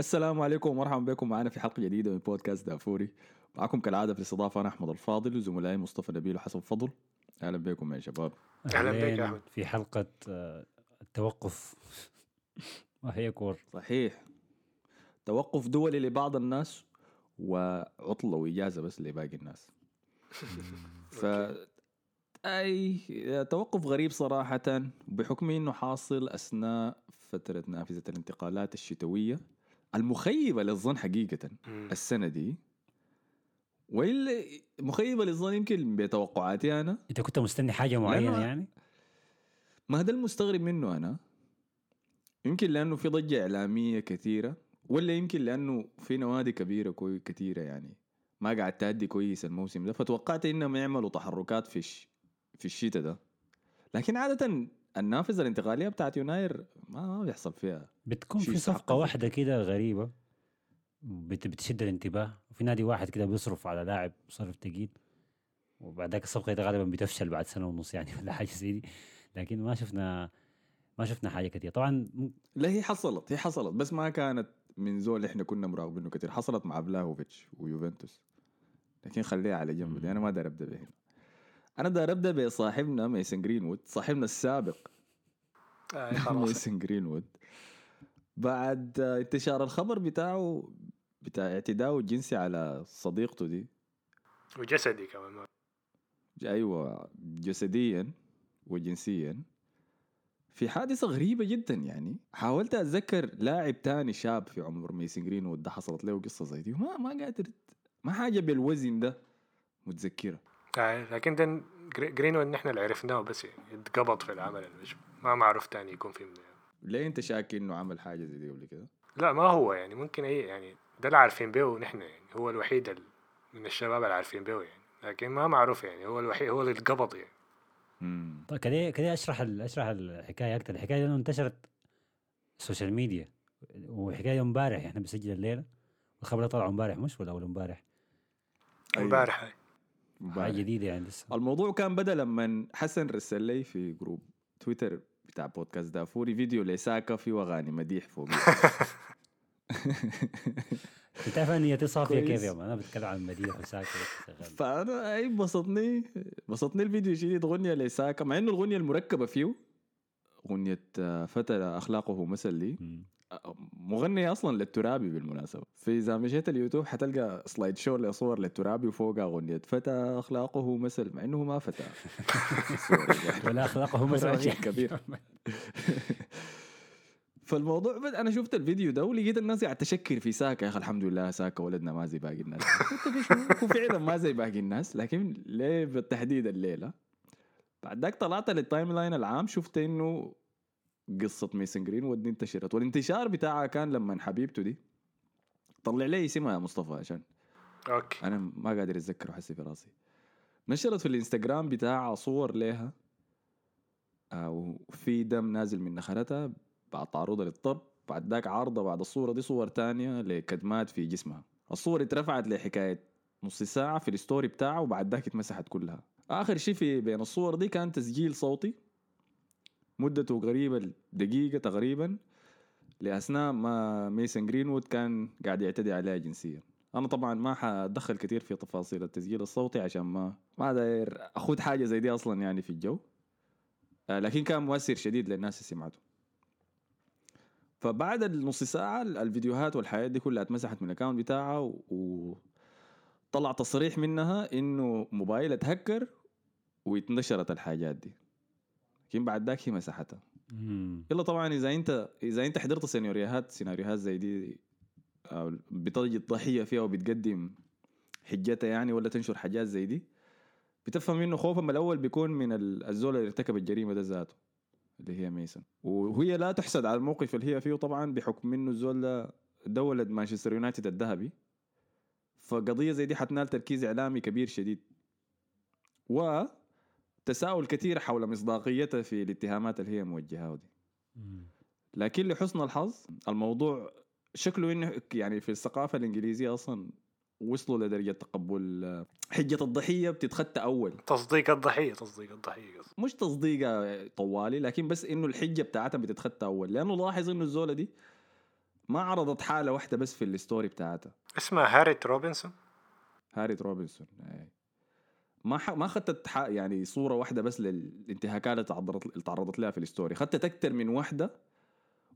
السلام عليكم ومرحبا بكم معنا في حلقة جديدة من بودكاست دافوري. معكم كالعادة في الاستضافة أنا أحمد الفاضل وزملائي مصطفى نبيل وحسن فضل. أهلا بكم يا شباب. أهلا بك يا أحمد. في حلقة آه، التوقف وهي كور. صحيح. توقف دولي لبعض الناس وعطلة وإجازة بس لباقي الناس. ف أي توقف غريب صراحة بحكم إنه حاصل أثناء فترة نافذة الانتقالات الشتوية. المخيبة للظن حقيقة مم. السنة دي وإلا مخيبة للظن يمكن بتوقعاتي أنا أنت كنت مستني حاجة معينة لأنه- يعني؟ ما هذا المستغرب منه أنا يمكن لأنه في ضجة إعلامية كثيرة ولا يمكن لأنه في نوادي كبيرة كوي كثيرة يعني ما قاعد تأدي كويس الموسم ده فتوقعت إنهم يعملوا تحركات في الش... في الشتاء ده لكن عادة النافذة الانتقالية بتاعت يناير ما, ما بيحصل فيها بتكون في صفقة. واحدة كده غريبة بت بتشد الانتباه. وفي نادي واحد كده بيصرف على لاعب صرف تقيل وبعد ذاك الصفقة دي غالبا بتفشل بعد سنة ونص يعني ولا حاجة زي دي. لكن ما شفنا ما شفنا حاجة كتير. طبعا م- لا هي حصلت هي حصلت بس ما كانت من زول إحنا كنا مراقبينه كثير حصلت مع بلاهوفيتش ويوفنتوس. لكن خليها على جنب دي. أنا ما داير ابدا بهنا أنا داير ابدا بصاحبنا Mason Greenwood صاحبنا السابق. آه خلاص. ميسن جرينوود. بعد انتشار الخبر بتاعه بتاع اعتداءه الجنسي على صديقته دي. وجسدي كمان ما. أيوه جسديا وجنسيا. في حادثة غريبة جدا يعني. حاولت أتذكر لاعب تاني شاب في عمر Mason Greenwood ده حصلت له قصة زي دي. وما ما قادر ما حاجة بالوزن ده متذكرة. آه لكن ده Gree- Greenwood نحن اللي عرفناه بس يعني. اتقبض في العمل. ما معروف تاني يكون في من ليه انت شاك انه عمل حاجة زي دي قبل كده؟ لا ما هو يعني ممكن اي يعني ده اللي عارفين به نحن يعني هو الوحيد ال... من الشباب اللي عارفين به يعني لكن ما معروف يعني هو الوحيد هو اللي اتقبض يعني. امم طيب كده كده أشرح ال- أشرح الحكاية أكتر. الحكاية دي إنه انتشرت ال social media وحكاية امبارح إحنا بنسجل الليلة الخبر طلع امبارح مش ولا اول امبارح. امبارح هاي. حاجة جديدة يعني لسه. الموضوع كان بدأ لما حسن رسل لي في جروب تويتر بتاع بودكاست دافوري فيديو لساكا في اغاني مديح فوق انت عارف نيتي صافية كيف. يا أنا بتكلم عن مدينة وساكن شغال فأنا أي بسطني بسطني الفيديو شديد اغنيه لساكا مع إنه الاغنيه المركبة فيه اغنيه آه، فتى أخلاقه مثل لي. مم. آه، مغني أصلا للترابي بالمناسبة. في إذا مشيت اليوتيوب حتلقى سلايد شو لصور للترابي وفوقها أغنية. فتى أخلاقه مثل مع إنه ما فتى. ولا أخلاقه راجل كبير. فالموضوع بد... أنا شفت الفيديو ده ولقيت الناس قاعد تشكر في ساكا يا أخي الحمد لله ساكا ولدنا ما زي باقي الناس؟ هو فعلا ما زي باقي الناس لكن ليه بالتحديد الليلة؟ بعد ذاك طلعت لل timeline العام شفت إنه قصة Mason Greenwood دي انتشرت. والانتشار بتاعها كان لما حبيبته دي طلع لي اسمها يا مصطفى عشان أوكي. أنا ما قادر أتذكر حسي في راسي. نشرت في الإنستغرام بتاعها صور لها آه، وفي دم نازل من نخرتها بعد تعرضها للضرب بعد ذاك عارضه بعد الصورة دي صور تانية لكدمات في جسمها. الصور اترفعت لحكاية نص ساعة في ال story بتاعها وبعد ذاك اتمسحت كلها. آخر شيء في بين الصور دي كان تسجيل صوتي. مدته قريبة دقيقه تقريبا لأثناء ما Mason Greenwood كان قاعد يعتدي عليها جنسيا. أنا طبعا ما حاتدخل كثير في تفاصيل التسجيل الصوتي عشان ما ما داير اخذ حاجة زي دي أصلا يعني في الجو. آه، لكن كان مؤثر شديد للناس اللي سمعته. فبعد النص ساعة ال- الفيديوهات والحاجات دي كلها اتمسحت من ال account بتاعها و- وطلع تصريح منها إنه موبايل اتهكر واتنشرت الحاجات دي. لكن بعد ذاك هي مسحتها مم. يلا طبعا إذا أنت إذا أنت حضرت سيناريوهات سيناريوهات زي دي أو بتجد ضحية فيها وبتقدم حجتها يعني ولا تنشر حاجات زي دي بتفهم إنه خوفهم الأول بيكون من ال- الزول اللي ارتكب الجريمة ده ذاته اللي هي ميسن وهي لا تحسد على الموقف اللي هي فيه طبعا بحكم إنه الزول ده ولد مانشستر يونايتد الذهبي فقضية زي دي حتنال تركيز إعلامي كبير شديد. وتساؤل كثير حول مصداقيتها في الاتهامات اللي هي موجهاها دي. لكن لحسن الحظ الموضوع شكله إنه يعني في الثقافة الإنجليزية أصلا وصلوا لدرجة تقبل حجة الضحية بتتخطى أول تصديق الضحية تصديق الضحية قصدي. مش تصديقها طوالي لكن بس إنه الحجة بتاعتها بتتخطى أول لأنه لاحظ إنه الزولة دي ما عرضت حالة واحدة بس في ال story بتاعتها اسمها Harriet Robson Harriet Robson أي. ما ح... ما أخذت ح... يعني صورة واحدة بس للانتهاكات اللي تعرضت اللي تعرضت لها في ال story. أخذت أكثر من واحدة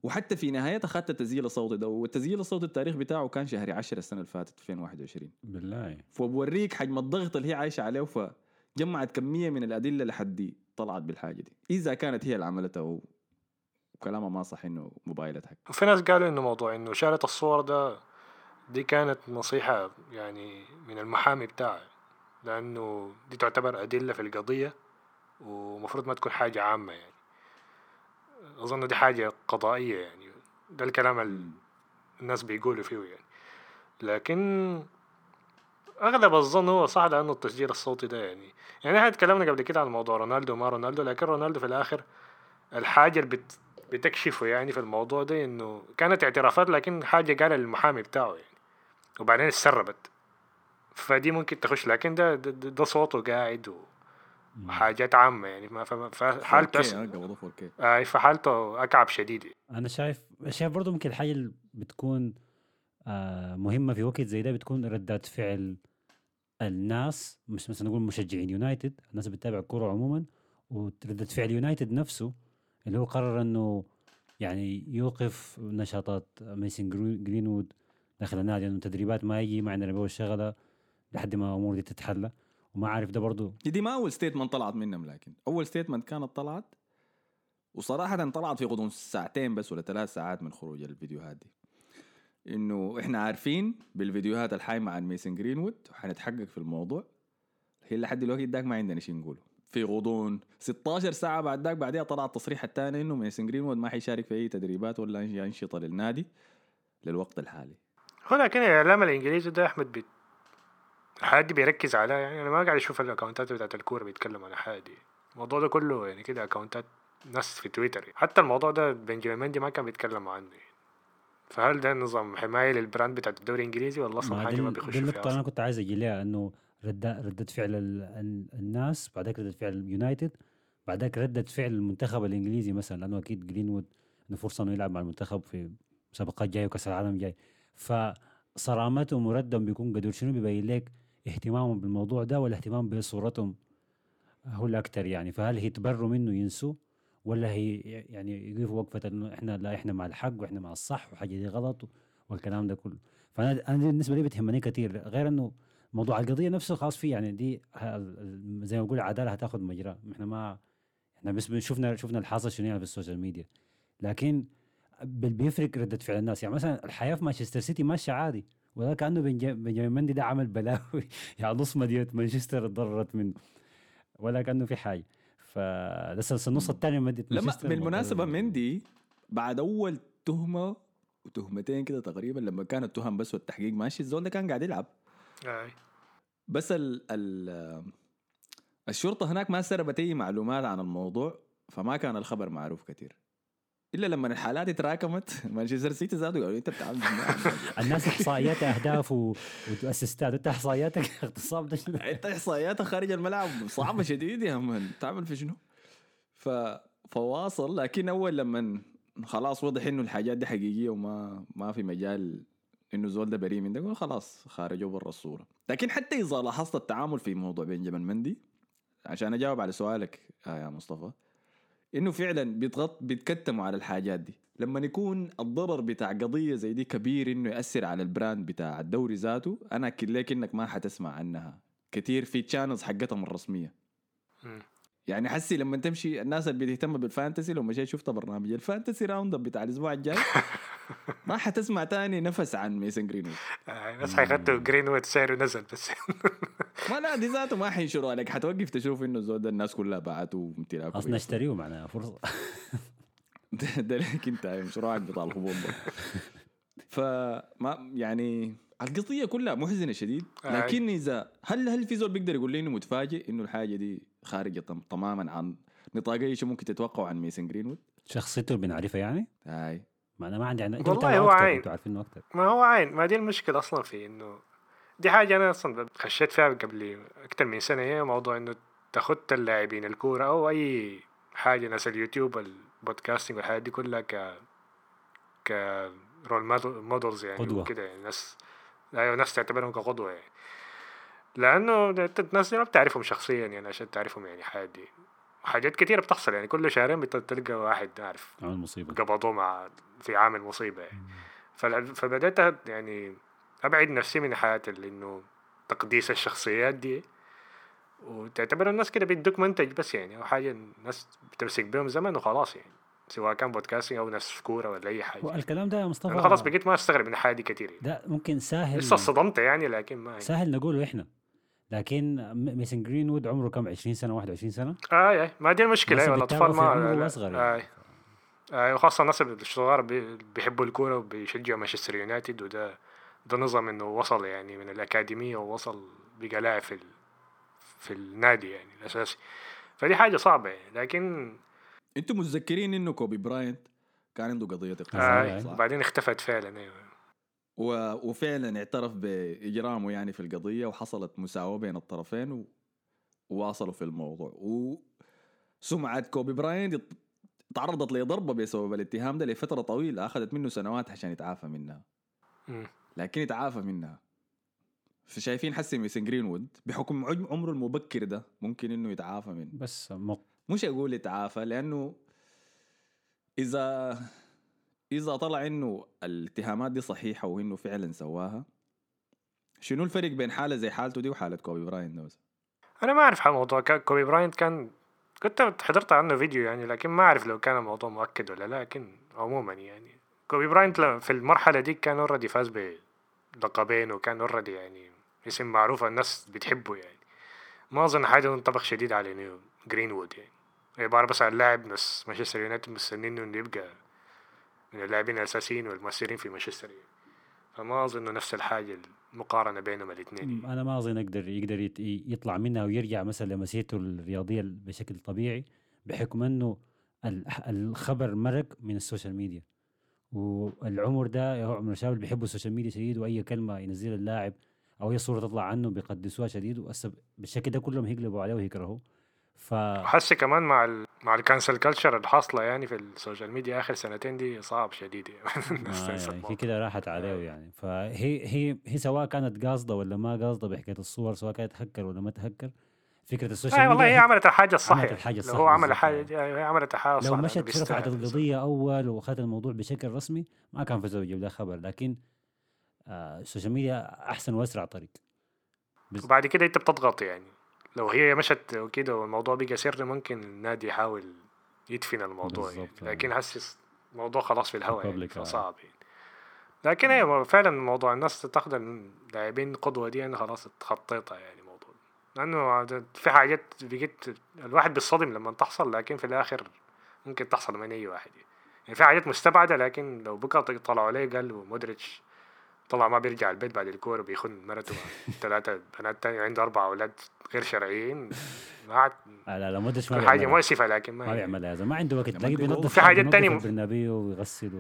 وحتى في نهايتها أخذت التسجيل الصوتي ده والتسجيل الصوتي التاريخ بتاعه كان شهر 10 السنة اللي فاتت 2021 بالله. فبوريك حجم الضغط اللي هي عايشة عليه فجمعت كمية من الأدلة لحد طلعت بالحاجة دي. إذا كانت هي اللي عملتها وكلامها ما صح انه موبايلتها وفي ناس قالوا إنه موضوع إنه شالت الصور ده دي كانت نصيحة يعني من المحامي بتاعه. لأنه دي تعتبر أدلة في القضية ومفروض ما تكون حاجة عامة يعني. أظن دي حاجة قضائية يعني. ده الكلام الناس بيقولوا فيه يعني. لكن أغلب الظن هو صح لأنه التسجيل الصوتي ده يعني. يعني إحنا اتكلمنا قبل كده عن موضوع رونالدو وما رونالدو لكن رونالدو في الآخر الحاجة اللي بت بتكشفه يعني في الموضوع ده إنه كانت اعترافات لكن حاجة قالها للمحامي بتاعه يعني. وبعدين اتسربت. فدي ممكن تخش لكن ده ده, ده صوته قاعد وحاجات عامة يعني ما فحالته أس... آه فحالته أكعب شديد. أنا شايف شايف برضه ممكن الحاجة اللي بتكون آه مهمة في وقت زي ده بتكون ردات فعل الناس مش مثلا نقول مشجعين يونايتد الناس اللي بتتابع الكورة عموما وردة فعل يونايتد نفسه اللي هو قرر إنه يعني يوقف نشاطات ميسن جرينوود داخل النادي انه تدريبات ما يجي ما عندنا بول شغله لحد ما الأمور دي تتحلى. وما عارف ده برضه دي ما أول statement طلعت منهم لكن أول statement كانت طلعت. وصراحه طلعت في غضون ساعتين بس ولا ثلاث ساعات من خروج الفيديوهات دي. إنه إحنا عارفين بالفيديوهات الحايمة عن ميسن جرينوود وحنتحقق في الموضوع. هي لحد دلوقتي داك ما عندنا شيء نقوله. في غضون 16 ساعة بعد ذاك بعدها طلع التصريح الثاني إنه ميسن جرينوود ما حيشارك في أي تدريبات ولا أنشطة للنادي للوقت الحالي. هو لكن الاعلام الإنجليزي ده أحمد بيت. الحاجات دي بيركز عليها يعني أنا ما قاعد أشوف ال accounts ات بتاعت الكورة بيتكلم عن الحاجات دي الموضوع ده كله يعني كده accounts ات ناس في تويتر. يعني. حتى الموضوع ده بنجامين مندي ما كان بيتكلم عنه. يعني. فهل ده نظام حماية لل brand بتاعت الدوري الإنجليزي؟ ولا أصلا حاجة ما بيخش فيها النقطة أنا كنت عايز أجي لها إنه ردة ردة فعل الناس بعدك ردة فعل اليونايتد بعدك ردة فعل المنتخب الإنجليزي مثلا لأنه أكيد جرينوود إنه فرصة إنه يلعب مع المنتخب في مسابقات جاية وكأس العالم جاي. فصرامتهم وردهم بيكون قدر شنو بيبين لك؟ اهتمامهم بالموضوع ده ولا اهتمام بصورتهم هو الاكثر يعني؟ فهل هي تبروا منه ينسوا ولا هي يعني يقفوا وقفة إنه إحنا لا إحنا مع الحق وإحنا مع الصح وحاجة دي غلط والكلام ده كله؟ فأنا أنا بالنسبة لي بتهمني كثير غير إنه موضوع القضية نفسه خاص فيه يعني دي زي ما بقول العداله هتاخذ مجرى. إحنا ما إحنا بس شفنا شفنا الحاصل شنو يعني في ال social media. لكن بيفرق ردة فعل الناس. يعني مثلا الحياة في مانشستر سيتي ماشية عادي. ولا كانه بنجامين مندي ده عمل بلاوي. يعني نص مدينة مانشستر تضررت منه ولا كأنه في حاجة. فلسه النص الثاني مدينة لما بالمناسبه مندي بعد أول تهمة وتهمتين كده تقريبا لما كان التهم بس والتحقيق ماشي الزول ده كان قاعد يلعب. آه. بس ال ال الشرطة هناك ما سربت أي معلومات عن الموضوع فما كان الخبر معروف كثير إلا لما الحالات اتراكمت مانشستر سيتي زادوا قالوا أنت بتعمل الناس إحصائيات أهداف وأسيستات. أنت إحصائياتك اغتصاب أنت إحصائياتك خارج الملعب. صعبة شديد يا مان تعمل في شنو؟ ف فواصل. لكن أول لما خلاص وضح إنه الحاجات دي حقيقية وما ما في مجال إنه زول ده بريء من ده خلاص خارجوا برا الصورة. لكن حتى إذا لاحظت التعامل في موضوع بنجامين مندي عشان أجاوب على سؤالك آه يا مصطفى إنه فعلا بيتغط بيتكتموا على الحاجات دي. لما يكون الضرر بتاع قضية زي دي كبير إنه يأثر على البراند بتاع الدوري ذاته أنا اكد لك إنك ما حتسمع عنها. كثير في channels حقتهم الرسمية. يعني حسي لما تمشي الناس اللي بتهتم بال fantasy لو مشيت شفت برنامج ال fantasy round بتاع الأسبوع الجاي ما حتسمع تاني نفس عن ميسن جرينوود. بس حيغطوا جرينوود سعره نزل بس. ما لا دي ذاته ما حينشروا عليك حتوقف تشوف إنه زود الناس كلها باعته امتلاكه أصلا اشتريه معناها فرصة. ده ليك أنت مشروعك بتاع الهبوط فما يعني القضية كلها محزنة شديد. لكن إذا هل هل في زول بيقدر يقول لي إنه متفاجئ إنه الحاجة دي خارجه تماما عن نطاق اي شيء ممكن تتوقعوا عن ميسن جرينوود؟ شخصيته اللي بنعرفها يعني؟ هاي. ما أنا ما عندي عندي والله هو عين. أنتوا عارفينه أكثر ما هو عين. ما دي المشكلة أصلا في إنه دي حاجة أنا أصلا خشيت فيها قبل أكثر من سنة. هي موضوع إنه تاخد اللاعبين الكورة أو أي حاجة ناس اليوتيوب ال podcasting والحاجات دي كلها ك ك role models يعني قدوة. وكده يعني. ناس أيوه ناس تعتبرهم كقدوة يعني. لأنه انت الناس دي ما بتعرفهم شخصيا يعني عشان تعرفهم يعني حاجة. حاجات كتيرة بتحصل يعني كل شهرين بتلقى واحد عارف عمل مصيبه قبضوه مع في عامل مصيبة يعني. فبدأت يعني أبعد نفسي من حياة اللي إنه تقديس الشخصيات دي. وتعتبر الناس كده بيدوك منتج بس يعني أو حاجة الناس بتمسك بيهم زمن وخلاص يعني. سواء كان podcasting أو ناس كورة ولا أي حاجة. والكلام ده يا مصطفى أنا خلاص بقيت ما أستغرب من دي كتير يعني. ده ممكن سهل لسه صدمت يعني لكن ما يعني. سهل نقوله إحنا. لكن ميسن جرينوود عمره كم؟ 20 سنة 21 سنة؟ آه آه ما دي الأطفال بتتابعه في ما آه يعني. آه وخاصة الناس الصغار بي- بيحبوا الكورة وبيشجعوا مانشستر يونايتد وده ده نظام إنه وصل يعني من الأكاديمية ووصل بقى لاعب في ال... في النادي يعني الأساسي. فدي حاجة صعبة يعني. لكن أنتم متذكرين إنه كوبي براينت كان عنده قضية اغتصاب آه صح؟ وبعدين اختفت فعلا. أيوه. و... وفعلا اعترف بإجرامه يعني في القضية وحصلت مساواة بين الطرفين و... وواصلوا في الموضوع. وسمعه كوبي براينت ات- تعرضت لضربة بسبب الاتهام ده لفترة طويلة أخذت منه سنوات عشان يتعافى منها. لكن يتعافى منها. فشايفين حسي ميسن جرينوود بحكم عم- عمره المبكر ده ممكن إنه يتعافى منه. بس مق... مش أقول يتعافى لأنه إذا إذا طلع إنه الاتهامات دي صحيحة وإنه فعلا سواها شنو الفرق بين حالة زي حالته دي وحالة كوبي براينت ده مثلا؟ أنا ما أعرف عن موضوع كا- كوبي براينت كان كنت حضرت عنه فيديو يعني لكن ما أعرف لو كان الموضوع مؤكد ولا لا لكن عموما يعني كوبي براينت في المرحلة دي كان already فاز بلقبين وكان already يعني اسم معروف الناس بتحبه يعني ما أظن حاجة تنطبق شديد على ميسن جرينوود يعني عبارة بس عن لاعب ناس مانشستر يونايتد مستنينه إنه يبقى من اللاعبين الأساسيين والمؤثرين في مانشستر. فما أظن نفس الحاجة المقارنة بينهم الاثنين. أنا ما أظن يقدر يقدر يطلع منها ويرجع مثلا لمسيرته الرياضية بشكل طبيعي بحكم ال- الخبر مرق من ال social media والعمر ده هو عمر الشباب اللي بيحبوا ال social media شديد وأي كلمة ينزلها اللاعب أو أي صورة تطلع عنه بيقدسوها شديد بالشكل ده كلهم هيقلبوا عليه ويكرهوه ف حاسس كمان مع ال مع ال cancel culture الحاصله يعني في ال social media آخر سنتين دي صعب شديد يعني الناس آه يعني في. كده راحت عليه يعني فهي هي هي سواء كانت قاصدة ولا ما قاصدة بحكايه الصور سواء كانت تهكر ولا ما تهكر فكرة السوشيال اي والله هي ميديا عملت الحاجة الصح عملت. الحاجة لو الصح هو عمل الحاجة يعني. هي عملت الحاجة الصح لو مشت رفعت. القضية أول واخذت الموضوع بشكل رسمي ما كان فزوا يجيب له خبر لكن آه السوشيال ميديا أحسن وأسرع طريق وبعد كده أنت بتضغط يعني لو هي مشت وكده والموضوع بقى سري ممكن النادي يحاول يدفن الموضوع يعني. آه. لكن حاسس الموضوع خلاص في الهواء يعني public، آه. فصعب يعني. لكن أيوه فعلا موضوع الناس تاخذ اللاعبين قدوة دي أنا خلاص اتخطيتها يعني موضوع لأنه في حاجات بقيت الواحد بيصطدم لما تحصل لكن في الآخر ممكن تحصل من أي واحد يعني, يعني في حاجات مستبعدة لكن لو بكرة طلعوا عليه قال مودريتش طلع ما بيرجع البيت بعد الكورة بيخن مرته مع ثلاثة بنات تانية عنده أربع أولاد غير شرعيين. ما عاد لا لا مدرش ما كل حاجة بيعملها. مؤسفة لكن ما ما. بيعملها ما عنده وقت. تلاقيه بينظف في حاجات تانية البرنابيو ويغسل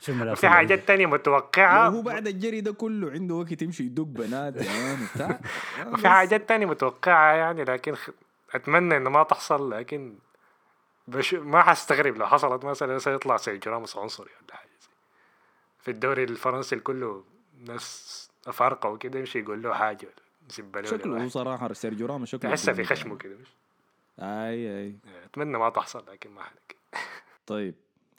شو في حاجات تانية متوقعة. هو بعد الجري ده كله عنده وقت يمشي يدق بنات وبتاع وفي حاجات تانية متوقعة يعني لكن خ... أتمنى إنه ما تحصل لكن بش... ما حستغرب لو حصلت مثلا سيطلع سيرجيو راموس عنصري ولا حاجة. زي. في الدوري الفرنسي كله ناس أفارقة وكده يمشي يقول له حاجة يسب له شكله. صراحة سيرجيو راموس شكله تحسها في خشمه كده مش؟ أي أي. أتمنى ما تحصل لكن ما حنك طيب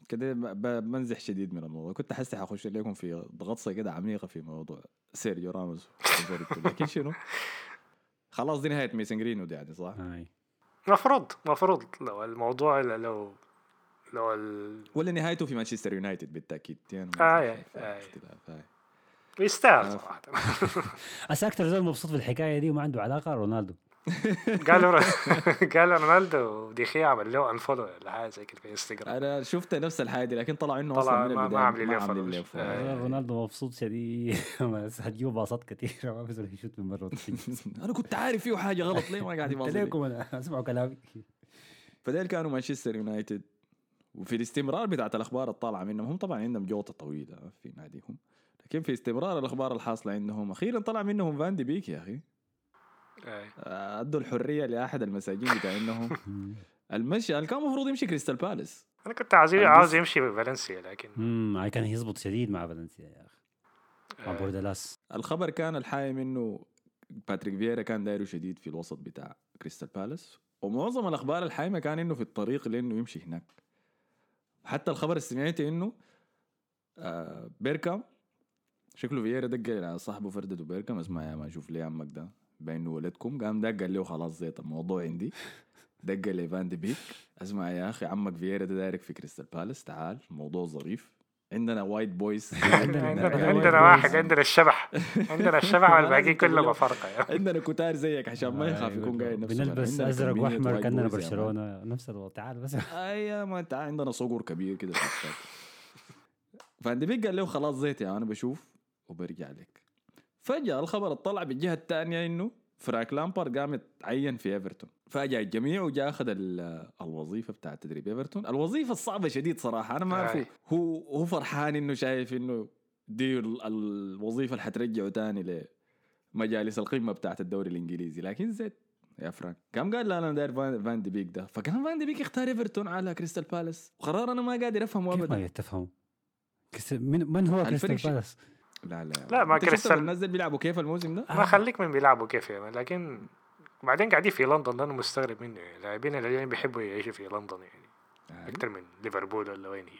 كده ب- ب- بنزح شديد من الموضوع. كنت حاسس حخش لكم في غطسه كده عميقة في موضوع سيرجيو راموس لكن شنو؟ خلاص دي نهاية ميسون جرينوود يعني صح؟ آه. مفروض مفروض لو الموضوع لو لو ال... ولا نهايته في مانشستر يونايتد بالتأكيد. يعني آه، آه. يستاهل. صراحة. بس أكثر زول مبسوط بالحكايه دي وما عنده علاقة؟ رونالدو. قالوا قالوا رونالدو دي خيا عمل له unfollow ولا حاجة زي كده في انستغرام أنا شفت نفس الحاجة دي لكن طلع إنه طلع أصلا من ما-. له آه. follow. رونالدو مبسوط شديد. بس هتجيبوا باصات كثيره ما بيقدر يشوت من مرة. أنا كنت عارف فيه حاجة غلط ليه ما قاعد يباصي لي؟ ليكم أنا اسمعوا كلامي. فديل كانوا مانشستر يونايتد. وفي الاستمرار بتاعت الأخبار الطالعة منهم هم طبعا عندهم جوطة طويلة في ناديهم لكن في استمرار الأخبار الحاصلة عندهم أخيرا طلع منهم فان دي بيك يا أخي. آه. أدوا الحرية لأحد المساجين بتاع انهم المشي كان المفروض يمشي كريستال بالاس. أنا كنت عايز عاوز يمشي في فالنسيا لكن امم كان يزبط شديد مع فالنسيا يا أخي. مع بوردالاس الخبر كان الحايم انه باتريك فييرا كان دايره شديد في الوسط بتاع كريستال بالاس. ومعظم الأخبار الحايمة كان إنه في الطريق لإنه يمشي هناك. حتى الخبر اللي سمعته إنه آه بيركامب شكله فييرا دق على صاحبه فردته بيركام اسمع يا ما أشوف ليه عمك ده باين ولدكم قام دق قال له خلاص زيت الموضوع عندي. دق لفان دي بيك اسمع يا أخي عمك فييرا ده دايرك في كريستال بالاس تعال الموضوع ظريف. عندنا وايت بويز عندنا- واحد. عندنا الشبح عندنا الشبح ما والباقي لازم كله تقول له. مفرقه يا. عندنا كتار زيك عشان ما يخاف أيوة، يكون قاعد نفسه بنلبس أزرق وأحمر كأننا. برشلونة نفس الوضع تعال بس اي ما أنت عندنا صقور كبير كده. فان دي قال له خلاص زيت يا أنا بشوف وبرجع لك فجأة الخبر اطلع بالجهة الثانية إنه فرانك لامبارد قام يتعين في إيفرتون. فاجأ الجميع وجاء أخذ ال- الوظيفة بتاعت تدريب إيفرتون. الوظيفة الصعبة شديد صراحة أنا ما أعرف. هو هو فرحان إنه شايف إنه دي ال- الوظيفة اللي حترجعه تاني لمجالس القمة بتاعت الدوري الإنجليزي. لكن زيت يا فرانك قام قال لا أنا داير فان دي بيك ده؟ فكان فان دي بيك اختار إيفرتون على كريستال بالاس. وقرار أنا ما قادر أفهمه كيف ما ابدا. يتفهم كريست- من من هو كريستال بالاس؟ لا لا. لا، ما كريستال- الناس دي بيلعبوا كيف الموسم ده؟ ما خليك من بيلعبوا كيف يا man لكن بعدين قاعدين في لندن ده أنا مستغرب منه. يعني اللاعبين اللي بيحبوا يعيشوا في لندن يعني. أكثر من ليفربول ولا وين هي.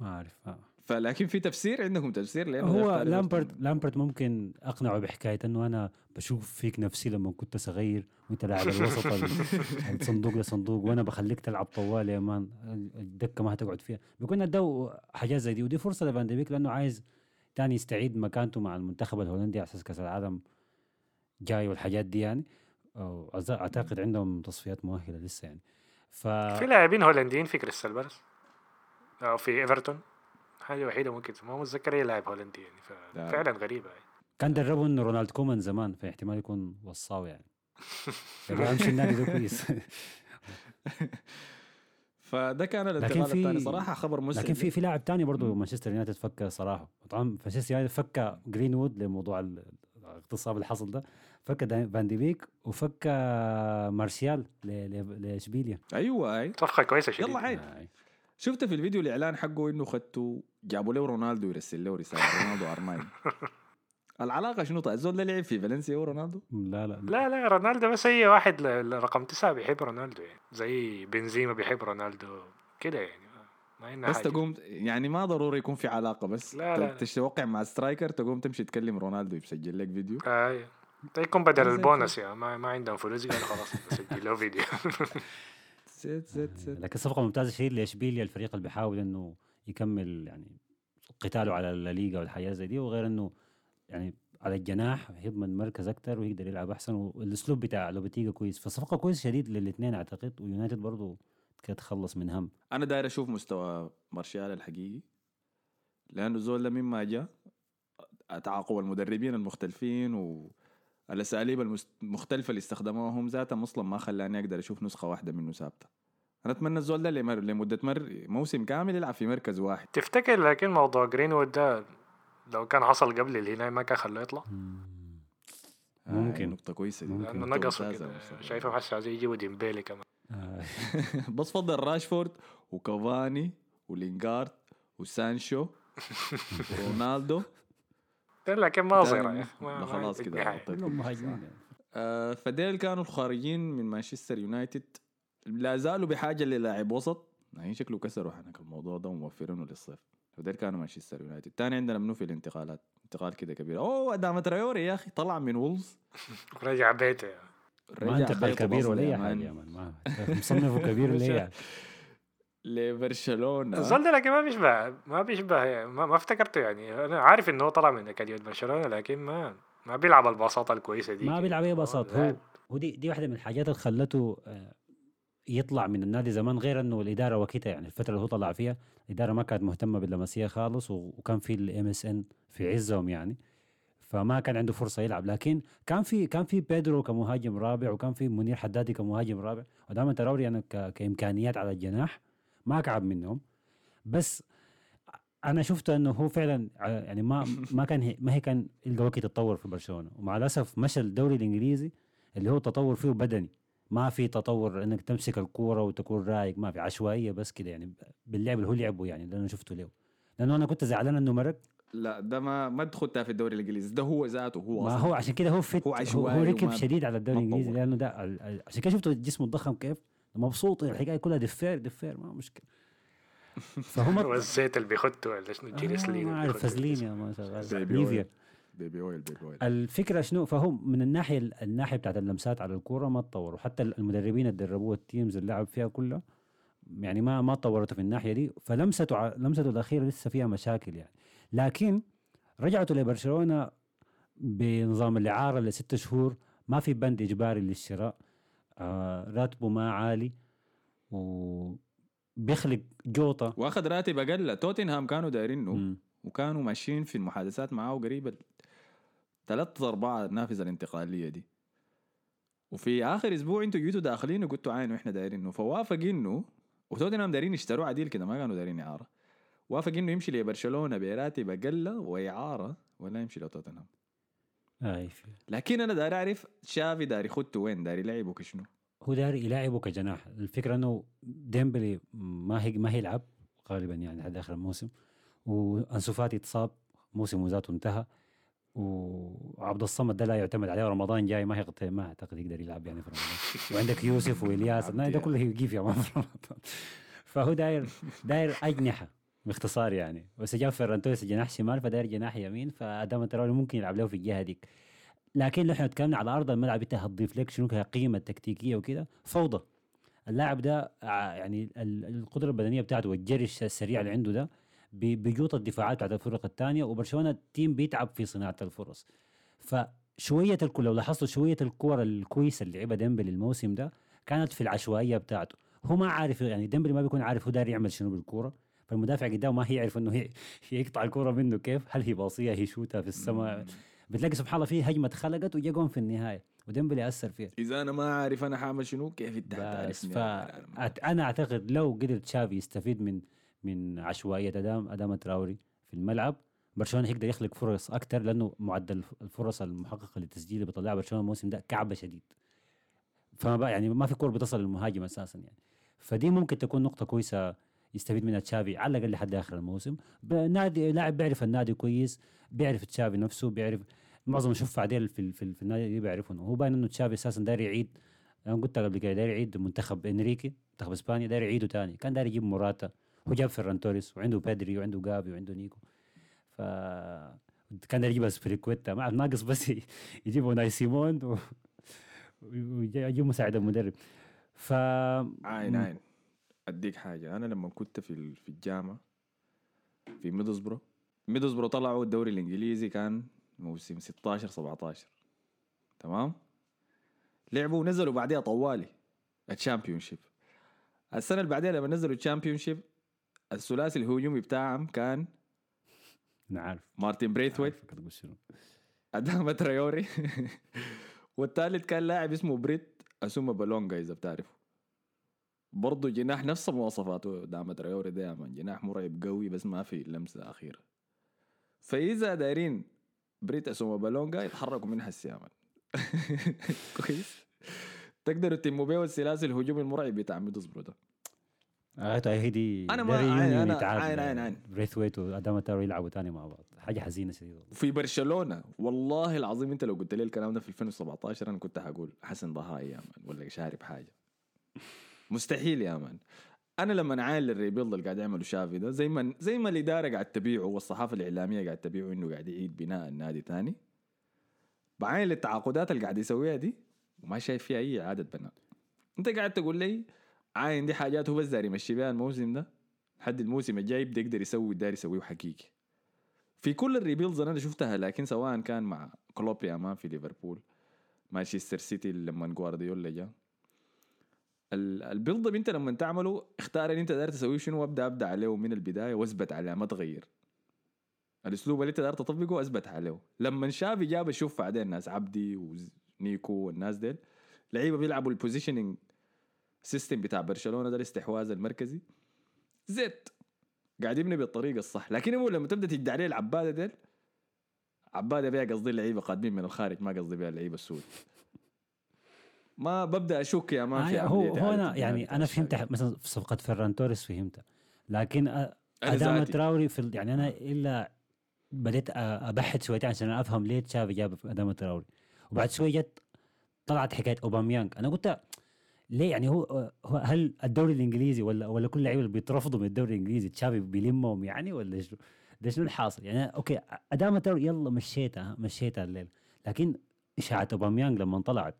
ما أعرف. فلكن في تفسير عندكم تفسير لأنه ده هو؟ لامبرت لامبرت ممكن أقنعه بحكاية إنه أنا بشوف فيك نفسي لما كنت صغير وأنت لاعب الوسط ال- الصندوق لصندوق وأنا بخليك تلعب طوال يا man. الدكة ما هتقعد فيها. بيكون ادوا حاجات زي دي ودي فرصة لفان لأنه عايز تاني يستعيد مكانته مع المنتخب الهولندي على أساس كأس العالم جاي والحاجات دي يعني. أعتقد عندهم تصفيات مؤهلة لسه يعني. ف في لاعبين هولنديين في كريستال بالاس. أو في إيفرتون. حاجة وحيدة ممكن ما متذكر أي لاعب هولندي يعني. لا. ففعلا غريبة يعني. كان دربه انه رونالد كومان زمان. فاحتمال يكون وصاوي يعني. يعني أمشي النادي ده كويس. فده كان لكن الانتقال في- الثاني صراحة خبر مسعد لكن في في لاعب تاني برضه. مانشستر يونايتد فك صراحة. طبعا مانشستر يونايتد فك جرينوود لموضوع ال- الاغتصاب اللي حصل ده. فك فان دي بيك وفك مارسيال ل- ل- لإشبيليا. أيوه أي. صفقة كويسة شديد يلا عيد آه. شفت في الفيديو الإعلان حقه إنه خدته جابوا له رونالدو يرسل له رسالة رونالدو ارماين العلاقة شنو؟ طيب الزول ده لعب في فالنسيا ورونالدو؟ لا لا. لا لا رونالدو بس اي واحد رقم تسعة بيحب رونالدو يعني. زي بنزيما بيحب رونالدو كده يعني. ما بس حاجة. تقوم يعني ما ضروري يكون في علاقة بس لا، لا. تتوقع مع striker تقوم تمشي تكلم رونالدو يسجل لك فيديو؟ آه يكون بدل البونس يعني. ما, ما عندهم فلوس قالوا خلاص نسجل له فيديو. زيت زيت زيت. لكن صفقة ممتازة. شديد لاشبيليا الفريق اللي بيحاول إنه يكمل يعني قتاله على الليغا والحياة زي دي وغير إنه يعني على الجناح يضمن مركز أكثر ويقدر يلعب أحسن والأسلوب بتاع لوبيتيجا كويس. فصفقة كويس شديد للاثنين أعتقد ويونايتد برضه كده تخلص من هم. أنا داير أشوف مستوى مارشال الحقيقي لأنه الزول ده مما جاء تعاقب المدربين المختلفين والأساليب المختلفه اللي استخدموهم ذاتهم أصلا ما خلاني أقدر أشوف نسخة واحدة منه ثابتة. أنا أتمنى الزول ده لمر- لمدة مر موسم كامل يلعب في مركز واحد. تفتكر لكن موضوع جرينوود ده لو كان حصل قبل الهلال ما كان خلوه يطلع. آه، ممكن. نقطة كويسة دي. نقطة نقصوا كده. شايفهم هسه عايزين يجيبوا ديمبيلي كمان. آه. بس فضل راشفورد وكافاني ولينجارد وسانشو ورونالدو. لكن ما مو- يا ما خلاص كده يعني. آه، فديل كانوا الخارجين من مانشستر يونايتد. لا زالوا بحاجة للاعب وسط. هي شكله كسروا هناك الموضوع ده وموفرينه للصيف. فديل كانوا مانشستر يونايتد تاني عندنا منو في الانتقالات؟ انتقال كده كبير. أداما ترايوري يا أخي طلع من وولفز رجع بيته. يعني. ما انتقل خيطه كبير ولا أي يا حاجة man. يا man. ما مصنفه كبير ولا أي حاجة. لبرشلونة. الزول ده لكن ما بيشبه ما بيشبه يعني ما, ما افتكرته يعني. أنا عارف إنه هو طلع من أكاديمية برشلونة لكن ما ما بيلعب البساطه الكويسة دي. ما بيلعب أي بساط هو لاعب. هو دي دي واحدة من الحاجات اللي خلته آه، يطلع من النادي زمان غير إنه الإدارة وقتها يعني الفترة اللي هو طلع فيها الإدارة ما كانت مهتمة باللاماسيا خالص وكان في ال MSN في عزهم يعني فما كان عنده فرصة يلعب. لكن كان في كان في بيدرو كمهاجم رابع وكان في منير حدادي كمهاجم رابع ودائما تراوري أنا كإمكانيات على الجناح ما كعب منهم. بس أنا شفت إنه هو فعلا ع- يعني ما ما كان ما هي كان يلقى وقت يتطور في برشلونة. ومع الأسف مشى الدوري الإنجليزي اللي هو التطور فيه بدني. ما في تطور إنك تمسك الكورة وتكون رايق ما في عشوائية بس كده يعني باللعب اللي هو لعبه يعني اللي أنا شفته له لأنه أنا كنت زعلان إنه مرق. لا ده ما ما تخدها في الدوري الإنجليزي ده هو ذاته هو ما أصلاً. هو عشان كده هو فت هو هو, هو ركب شديد على الدوري الإنجليزي. لأنه ده ال- ال- عشان كده شفته جسمه الضخم كيف؟ مبسوط الحكاية كلها دفير دفير ما مشكلة. فهم والزيت اللي بيخدوا ولا شنو؟ آه جيريسلين ما اللي عارف. فازلين يا ما شاء الله. نيفيا baby oil baby oil. الفكرة شنو؟ فهو من الناحية الناحية بتاعت اللمسات على الكورة ما تطوروا. حتى المدربين اللي دربوه teams ال اللي لعب فيها كلها يعني ما ما طورته في الناحية دي. فلمسته ع- لمسته الأخيرة لسه فيها مشاكل يعني. لكن رجعته لبرشلونة بنظام الإعارة لست شهور ما في بند إجباري للشراء. آه راتبه ما عالي وبيخلق جوطة. واخذ راتب أقل. توتنهام كانوا دايرينه. وكانوا ماشيين في المحادثات معاه قريب ثلاثة أربعة نافذة الانتقالية دي. وفي آخر أسبوع أنتوا جيتوا داخلين وقلتوا عاينوا إحنا دايرينه فوافق إنه وتوتنهام دايرين يشتروه عديل كده ما كانوا دايرين إعارة وافق إنه يمشي لبرشلونة براتب أقل وإعارة ولا يمشي لتوتنهام. في لكن أنا داري أعرف شافي داري خدته وين؟ داري لعبه كشنو؟ هو داير يلاعبه كجناح. الفكرة إنه ديمبلي ما هي ما هيلعب غالبا يعني لحد آخر الموسم وأنسو فاتي اتصاب موسمه ذاته انتهى. وعبد الصمد ده لا يعتمد عليه رمضان جاي ما يقت... ما أعتقد يقدر يلعب يعني في رمضان. وعندك يوسف وإلياس ده. كله يجيب يا ما في رمضان. فهو داير داير أجنحة باختصار يعني. بس جاب فيران توريس جناح شمال فداير جناح يمين فأداما تراوري ممكن يلعب له في الجهة ديك لكن لو إحنا تكلمنا على أرض الملعب انت هتضيف لك شنو قيمة تكتيكية وكده. فوضى. اللاعب ده يعني ال- القدرة البدنية بتاعته والجري السريع اللي عنده ده بيجوط الدفاعات بتاعت الفرق الثانية وبرشلونة ال team بيتعب في صناعة الفرص. فشوية الكل لو لاحظتوا شوية الكوره الكويسة اللي لعبها ديمبلي الموسم ده كانت في العشوائية بتاعته. هو ما عارف يعني ديمبلي ما بيكون عارف هو داير يعمل شنو بالكورة. فالمدافع قدامه ما هيعرف إنه هي يقطع الكورة منه كيف. هل هي باصية هي شوتها في السماء. بتلاقي سبحان الله في هجمة اتخلقت وجا جون في النهاية وديمبلي أثر فيها. إذا أنا ما عارف أنا حاعمل شنو كيف حتعرفني ف أنا أعتقد لو قدر تشافي يستفيد من من عشوائية ادام ادام تراوري في الملعب. برشلونة يقدر يخلق فرص أكثر لأنه معدل الف- الفرص المحققة للتسجيل اللي بيطلعها برشلونة الموسم ده كعبة شديد. فما يعني ما في كوره بتصل للمهاجم أساسا يعني. فدي ممكن تكون نقطة كويسة يستفيد منها تشافي على الأقل لحد آخر الموسم. نادي لاعب بيعرف النادي كويس بيعرف تشافي نفسه بيعرف معظم الشفعة ديل في, في, في النادي انه هو باين إنه تشافي أساسا داير يعيد أنا قلت قبل كده داير يعيد منتخب إنريكي منتخب إسبانيا داير يعيده تاني. كان داير يجيب موراتا. هو جاب فيران توريس وعنده بيدري وعنده جافي وعنده نيكو. ف كان يجيب أزبليكويتا ما ناقص بس ي- يجيب أوناي سيمون و... ويجيب مساعد المدرب. ف عين عين أديك حاجة. أنا لما كنت في في الجامعة في ميدلسبرو ميدلسبرو طلعوا الدوري الإنجليزي كان موسم 16 17 تمام؟ لعبوا ونزلوا بعدها طوالي. ال Championship السنة اللي بعدها لما نزلوا ال Championship الثلاثي الهجومي بتاعهم كان أنا عارف مارتن بريثويت. أداما تريوري. والثالث كان لاعب اسمه بريت أسوما بالونجا إذا بتعرفه. برضه جناح نفس مواصفاته داما تريوري مان جناح مرعب قوي بس ما في لمسة أخيرة. فإذا دايرين بريت أسوما بالونجا يتحركوا منها السيامان كويس. تقدروا تتموا بيه السلاسل الهجومي المرعب بتاع ميدلسبرو ده. آه هي دي أنا ما- عين- يتعادل. عين- عين- عين. بريثويت واداما تاوري يلعبوا تاني مع بعض حاجة حزينة شديدة. في برشلونة والله العظيم أنت لو قلت لي الكلام ده في 2017 أنا كنت حقول حسن ضهاي يا man ولا شارب حاجة مستحيل يا man أنا لما عاين ال rebuild اللي قاعد يعملوا شافي ده زي ما زي ما الإدارة قاعد تبيعه والصحافة الإعلامية قاعد تبيعه إنه قاعد يعيد بناء النادي تاني بعين للتعاقدات اللي قاعد يسويها دي وما شايف فيها أي اعاده بناء أنت قاعد تقول لي عاين دي حاجات هو بس داري يمشي بيها الموسم ده. لحد الموسم الجاي يبدا يقدر يسوي داري يسويه حقيقي. في كل ال rebuilds أنا شفتها لكن سواء كان مع كلوب يا man في ليفربول مانشستر سيتي لما جوارديولا جا. ال- ال build أنت لما تعمله اختار اللي أنت داير تسويه شنو وأبدأ أبدأ عليه من البداية وأثبت عليه ما تغير. الأسلوب اللي أنت داير تطبقه أثبت عليه. لما شافي جاب أشوف بعدين ناس عبدي ونيكو والناس ديل لعيبة بيلعبوا ال positioning سيستم بتاع برشلونة ده الاستحواذ المركزي. زيت. قاعد يبني بالطريقة الصح. لكن هو لما تبدأ تجد عليه العبادة ديل عبادة بيها قصدي اللعيبه قادمين من الخارج ما قصدي بيها اللعيبة السود ما ببدأ أشك يا مان في آه هو هو أنا يعني أنا. فهمت مثلا في صفقة فيران توريس فهمتها. لكن ادام. تراوري في يعني أنا إلا بديت أبحث شويتين عشان أفهم ليه تشافي جاب ادام تراوري وبعد شوي جت طلعت حكاية أوباميانج. أنا قلت ليه يعني هو هو هل الدوري الإنجليزي ولا ولا كل اللعيبة اللي بيترفضوا من الدوري الإنجليزي تشافي بيلمهم يعني ولا شنو؟ ده شنو الحاصل؟ يعني okay أداما يلا مشيتها مشيتها الليل لكن اشاعه أوباميانج لما طلعت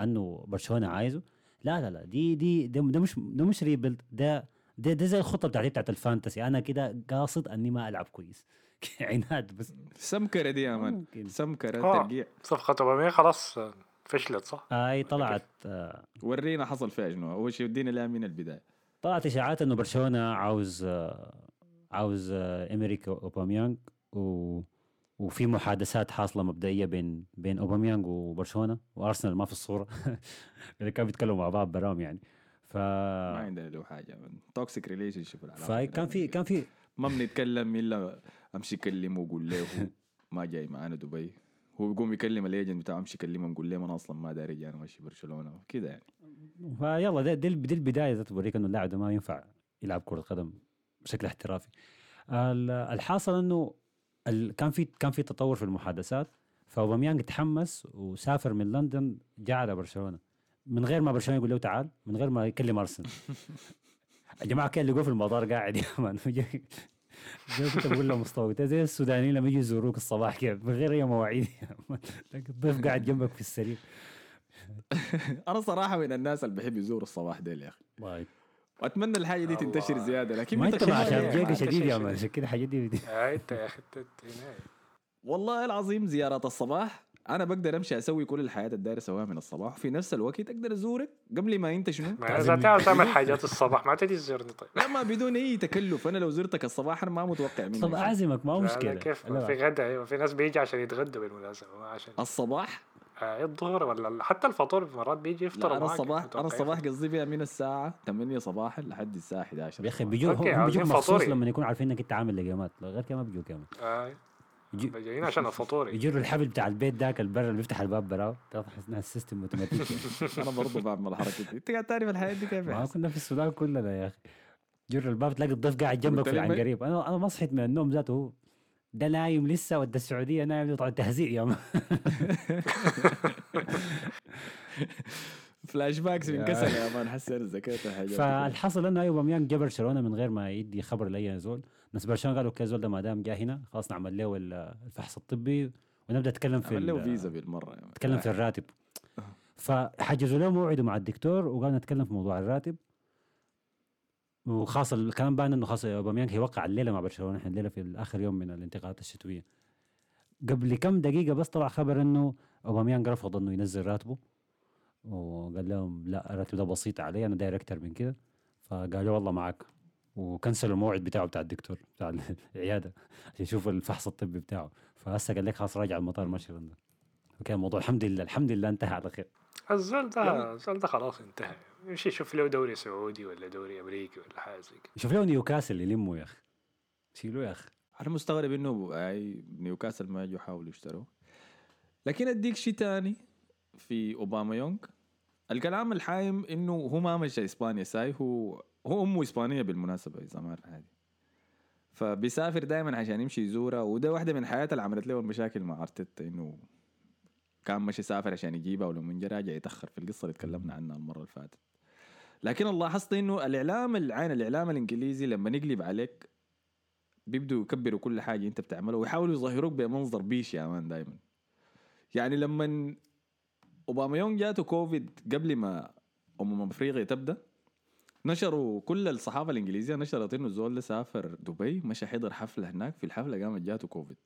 أنه برشلونة عايزه لا لا لا دي دي ده, ده مش ده مش rebuild ده ده, ده زي الخطة بتاعتي بتاعت ال fantasy. أنا كده قاصد إني ما ألعب كويس. عناد بس. سمكرة دي يا man سمكرة آه. ترقيع صفقة أوباميانج خلاص. فشلت صح؟ أي طلعت آه. ورينا حصل فيها شنو. أول شيء ودينا لها من البداية. طلعت إشاعات إنه برشلونة عاوز آه عاوز آه أمريكا اوباميانج و وفي محادثات حاصلة مبدئية بين بين اوباميانج وبرشلونة وأرسنال ما في الصورة. اللي كانوا بيتكلموا مع بعض براهم يعني. ف ما عندنا له حاجة. toxic relationship فكان في كان في ما بنتكلم إلا أمشي كلمه وقول له ما جاي معانا دبي. هو بيقوم يكلم ال agent بتاعه أمشي كلمه نقول له أنا أصلا ما داري أنا ماشي برشلونة كده يعني. فيلا ده دي, دي البداية توريك إنه اللاعب ده ما ينفع يلعب كرة قدم بشكل احترافي. ال- الحاصل إنه كان في كان في تطور في المحادثات. فاوباميانج تحمس وسافر من لندن جاء على برشلونة. من غير ما برشلونة يقول له تعال من غير ما يكلم أرسنال. الجماعه كان لقوه في المطار قاعد يا مان جاي- جاي كنت بقول له زي السودانيين لما يجوا يزوروك الصباح كيف من غير أي مواعيد الضيف قاعد جنبك في السرير أنا صراحة من الناس اللي بحب يزوروا الصباح ديل يا أخي طيب. وأتمنى الحاجة دي تنتشر. زيادة لكن ما أنت انت جيغا أنت شديد يا مان. عشان كده الحاجات دي أنت يا هنا. والله العظيم زيارات الصباح أنا بقدر أمشي أسوي كل الحياة الدايرة أسويها من الصباح. وفي نفس الوقت أقدر ازورك قبل ما أنت شنو؟ ما إذا تعرف تعمل حاجات الصباح ما تجي تزورني طيب. لا ما بدون أي تكلف. أنا لو زرتك الصباح أنا ما متوقع منك طب. أعزمك ما مشكله لا كيف؟ لا. في غدا أيوه في ناس بيجي عشان يتغدوا بالمناسبة ما عشان. الصباح؟ آه، الظهر ولا حتى الفطور مرات بيجي يفطر أنا الصباح أنا الصباح قصدي فيها من الساعة 8 صباحا لحد الساعة 11 يا أخي. بيجوا هم بيجوا مخصوص. لما يكونوا عارفين إنك أنت عامل لقيمات غير كده ما بيجوا كمان آه، جايين عشان الفطور يجروا الحبل بتاع البيت ذاك البر اللي بيفتح الباب براو تحس انها ال system automatic أنا برضه بعمل الحركة دي. أنت قاعد تعرف الحياة دي كيف؟ ما كنا في السودان كلنا يا أخي. جر الباب تلاقي الضيف قاعد جنبك في العنقريب. أنا أنا ما صحيت من النوم ذاته. هو ده نايم لسه وده السعودية نايم تهزيء يا flashbacks بينكسر. يا مان ذكرت الحاجات دي كده. فالحصل إنه أيوه باميانج جاب برشلونة من غير ما يدي خبر لأي زول. ناس برشلونة قالوا okay زول ده ما دام جاء هنا خلاص نعمل له ال- الفحص الطبي ونبدأ نتكلم في عمل له فيزا بالمرة. نتكلم في الراتب. فحجزوا له موعد مع الدكتور وقالوا نتكلم في موضوع الراتب. وخاصة الكلام بان إنه خلاص اوباميانج هيوقع الليلة مع برشلونة إحنا الليلة في آخر يوم من الانتقالات الشتوية. قبل كم دقيقة بس طلع خبر إنه اوباميانج رفض إنه ينزل راتبه. وقال لهم لا الراتب ده بسيط علي أنا داير أكتر من كده. فقالوا والله معك وكنسلوا الموعد بتاعه بتاع الدكتور بتاع العياده عشان يشوف الفحص الطبي بتاعه. فهسه قال لك خلاص راجع المطار ماشي لندن okay الموضوع الحمد لله الحمد لله انتهى على خير. الزول ده الزول ده خلاص انتهى. يمشي يشوف له دوري سعودي ولا دوري أمريكي ولا حاجة زي كده. شوف له نيوكاسل يلموا يا أخي. شيلوا يا أخي. أنا مستغرب إنه أي نيوكاسل ما يجوا يحاولوا يشتروا لكن أديك شيء تاني في أوباما يونغ. الكلام الحايم إنه هو ما مشى إسبانيا ساي هو هو أمه إسبانية بالمناسبة اذا ما هذه فبيسافر دائما عشان يمشي يزورها وده واحدة من حياته اللي عملت له المشاكل مع أرتيتا إنه كان مشي سافر عشان يجيبها ولما جا راجع يتأخر في القصة اللي تكلمنا عنها المرة اللي فاتت. لكن لاحظت إنه الإعلام العين الإعلام الإنجليزي لما يقلب عليك بيبدوا يكبروا كل حاجة أنت بتعملها ويحاولوا يظهروك بمنظر بيش يا مان دائما يعني لما اوباميونغ جاته كوفيد قبل ما امم أفريقيا تبدأ. نشروا كل الصحافة الإنجليزية نشرت إنه الزول ده سافر دبي مشى حضر حفلة هناك. في الحفلة قامت جاته كوفيد.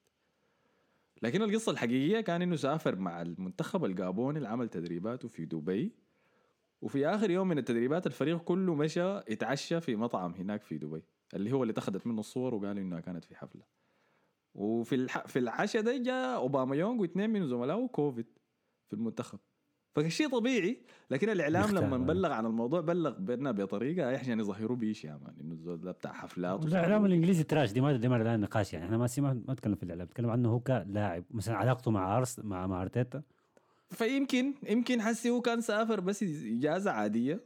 لكن القصة الحقيقية كان إنه سافر مع المنتخب الجابوني اللي عمل تدريباته في دبي. وفي آخر يوم من التدريبات الفريق كله مشى يتعشى في مطعم هناك في دبي اللي هو اللي اتخذت منه الصور وقال إنها كانت في حفلة. وفي الح... في العشاء ده جات اوباميونغ واثنين من زملائه كوفيد في المنتخب. فشيء طبيعي. لكن الإعلام لما. بلغ عن الموضوع بلغ بينا بطريقة عشان يظهروا بيش يا مان إنه الزول ده بتاع حفلات الإعلام الإنجليزي trash دي ما دي ما لها نقاش يعني. إحنا ما ما نتكلم في الإعلام نتكلم عنه هو كلاعب مثلا علاقته مع ارس مع مع أرتيتا. فيمكن يمكن حسي هو كان سافر بس إجازة عادية.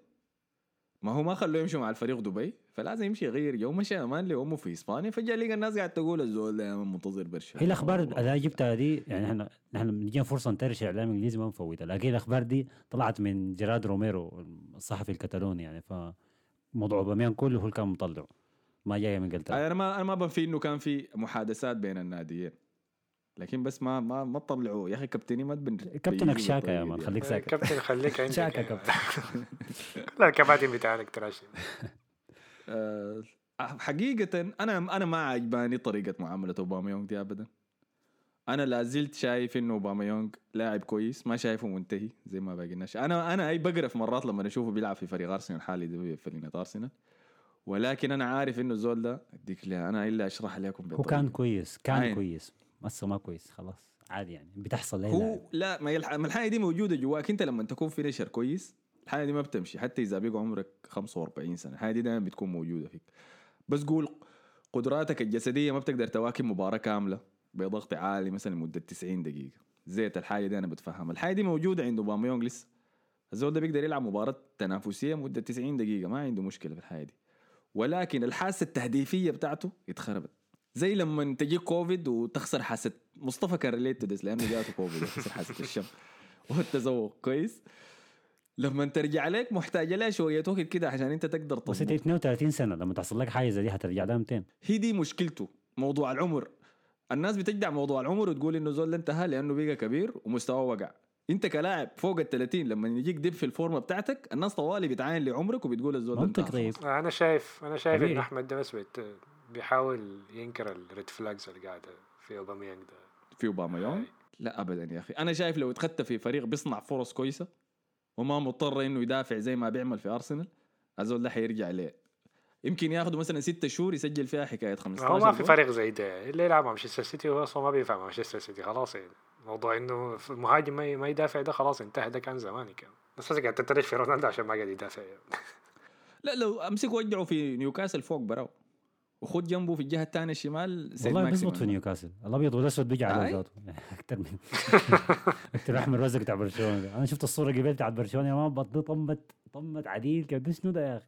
ما هو ما خلوه يمشي مع الفريق دبي فلازم يمشي يغير جو. مشى أمان لأمه في إسبانيا. فجأة لقى الناس قاعد تقول الزول ده منتظر برشا هي الأخبار اللي جبتها دي يعني إحنا نحن بنجينا فرصة نترش إعلام إنجليزي ما نفوتها لكن الأخبار دي طلعت من جيراد روميرو الصحفي الكتالوني يعني. فموضوع اوباميان كله هو اللي كان مطلعه. ما جاية من إنجلترا. أنا ما أنا ما بنفي إنه كان في محادثات بين الناديين. لكن بس ما ما ما تطلعوا يا أخي كابتني ما تبن كابتنك شاكا يا مان خليك ساكت. كابتن خليك عندك. شاكا. كابتن. لا الكباتن بتاعك تراشي آه، حقيقة أنا أنا ما عجباني طريقة معاملة أوباميونج دي أبدا. أنا لا زلت شايف إنه أوباميونج لاعب كويس ما شايفه منتهي زي ما باقي الناس. أنا أنا أي بقرف مرات لما أشوفه بيلعب في فريق أرسنال حالي ده في مدينة أرسنال. ولكن أنا عارف إنه الزول ده أديك لي أنا إلا أشرح لكم هو كان كويس كان. كويس. بس ما كويس خلاص عادي يعني بتحصل لي هو. لا ما يلح... ما الحاجة دي موجودة جواك. انت لما تكون في نشر كويس الحاجة دي ما بتمشي. حتى إذا بقى عمرك 45 سنة الحاجة دي دائما بتكون موجودة فيك. بس قول قدراتك الجسدية ما بتقدر تواكب مباراة كاملة بضغط عالي مثلا لمدة 90 دقيقة. ذات الحاجة دي أنا بتفهمها. الحاجة دي موجودة عند اوباميونج لسه. الزول ده بيقدر يلعب مباراة تنافسية مده 90 دقيقة ما عنده مشكلة في الحاجة دي. ولكن الحاسة التهديفية بتاعته اتخربت. زي لما تجيك كوفيد وتخسر حاسة. مصطفى can relate to this لأنه جاته كوفيد خسر حاسة الشم. والتذوق كويس. لما ترجع لك محتاجه لها شوية وقت كده عشان انت تقدر بس انت تظبط 32 سنة. لما تحصل لك حاجة زي دي هترجع لها 200 هي دي مشكلته. موضوع العمر. الناس بتجدع موضوع العمر وتقول إنه زول ده انتهى لأنه بقى كبير ومستواه وقع. انت كلاعب فوق ال 30 لما يجيك dip في الفورمة بتاعتك الناس طوالي بتعاين لعمرك وبتقول الزول ده منطق طيب. أنا شايف أنا شايف. إن أحمد ده بس بيت- بيحاول ينكر ال red flags اللي قاعدة في اوباميانج ده. في اوباما لا ابدا يا أخي. أنا شايف لو اتخدت في فريق بيصنع فرص كويسة وما مضطر إنه يدافع زي ما بيعمل في ارسنال الزول ده حيرجع ليه؟ يمكن ياخذوا مثلا ستة شهور يسجل فيها حكاية 15 هو ما في. فريق زي ده. اللي يلعب مع مانشستر سيتي هو أصلا ما بينفع مع مانشستر سيتي. خلاص يعني. موضوع إنه المهاجم ما يدافع ده خلاص انتهى. ده كان زمان كان. بس قاعد ت trash في رونالدو عشان ما قاعد يدافع. يعني. لا لو امسك وجعه في نيوكاسل فوق براو وخد جنبه في الجهة الثانية الشمال سيد والله. بيزبط في نيوكاسل. الابيض والأسود بيجي على. ذاته أكثر من أكثر احمد رزق بتاع برشلونة. أنا شفت الصورة قبل بتاعت برشلونة يا مان طمت طمت عديل كده ده شنو ده يا أخي؟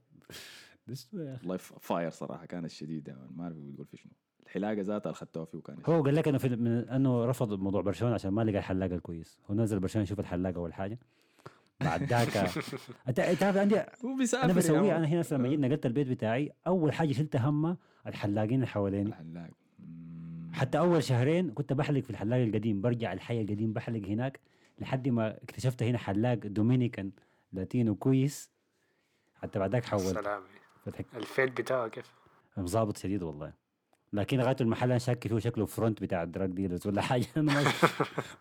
ده شنو يا أخي؟ والله فاير صراحة كانت شديدة. ما اعرف بيقول في شنو. الحلاقة ذاتها اللي خدتوها فيه وكانت هو قال لك إنه في من إنه رفض موضوع برشلونة عشان ما لقى الحلاقة الكويس. هو نزل برشلونة يشوف الحلاقة أول حاجة. بعد ذاك انت أنت عارف عندي هو بيسافر أنا يا بسويه man. أنا هنا لما جيت نقلت البيت بتاعي أول حاجة شلت همها الحلاقين اللي حواليني. الحلاق. حتى أول شهرين كنت بحلق في الحلاق القديم برجع الحي القديم بحلق هناك لحد ما اكتشفت هنا حلاق Dominican Latino كويس. حتى بعدك حولت. سلام فتح. ال fade بتاعه كيف؟ مظابط شديد والله. لكن لغاية المحل أنا شاك فيه شكله front بتاع ال drug dealers ولا حاجة. ما,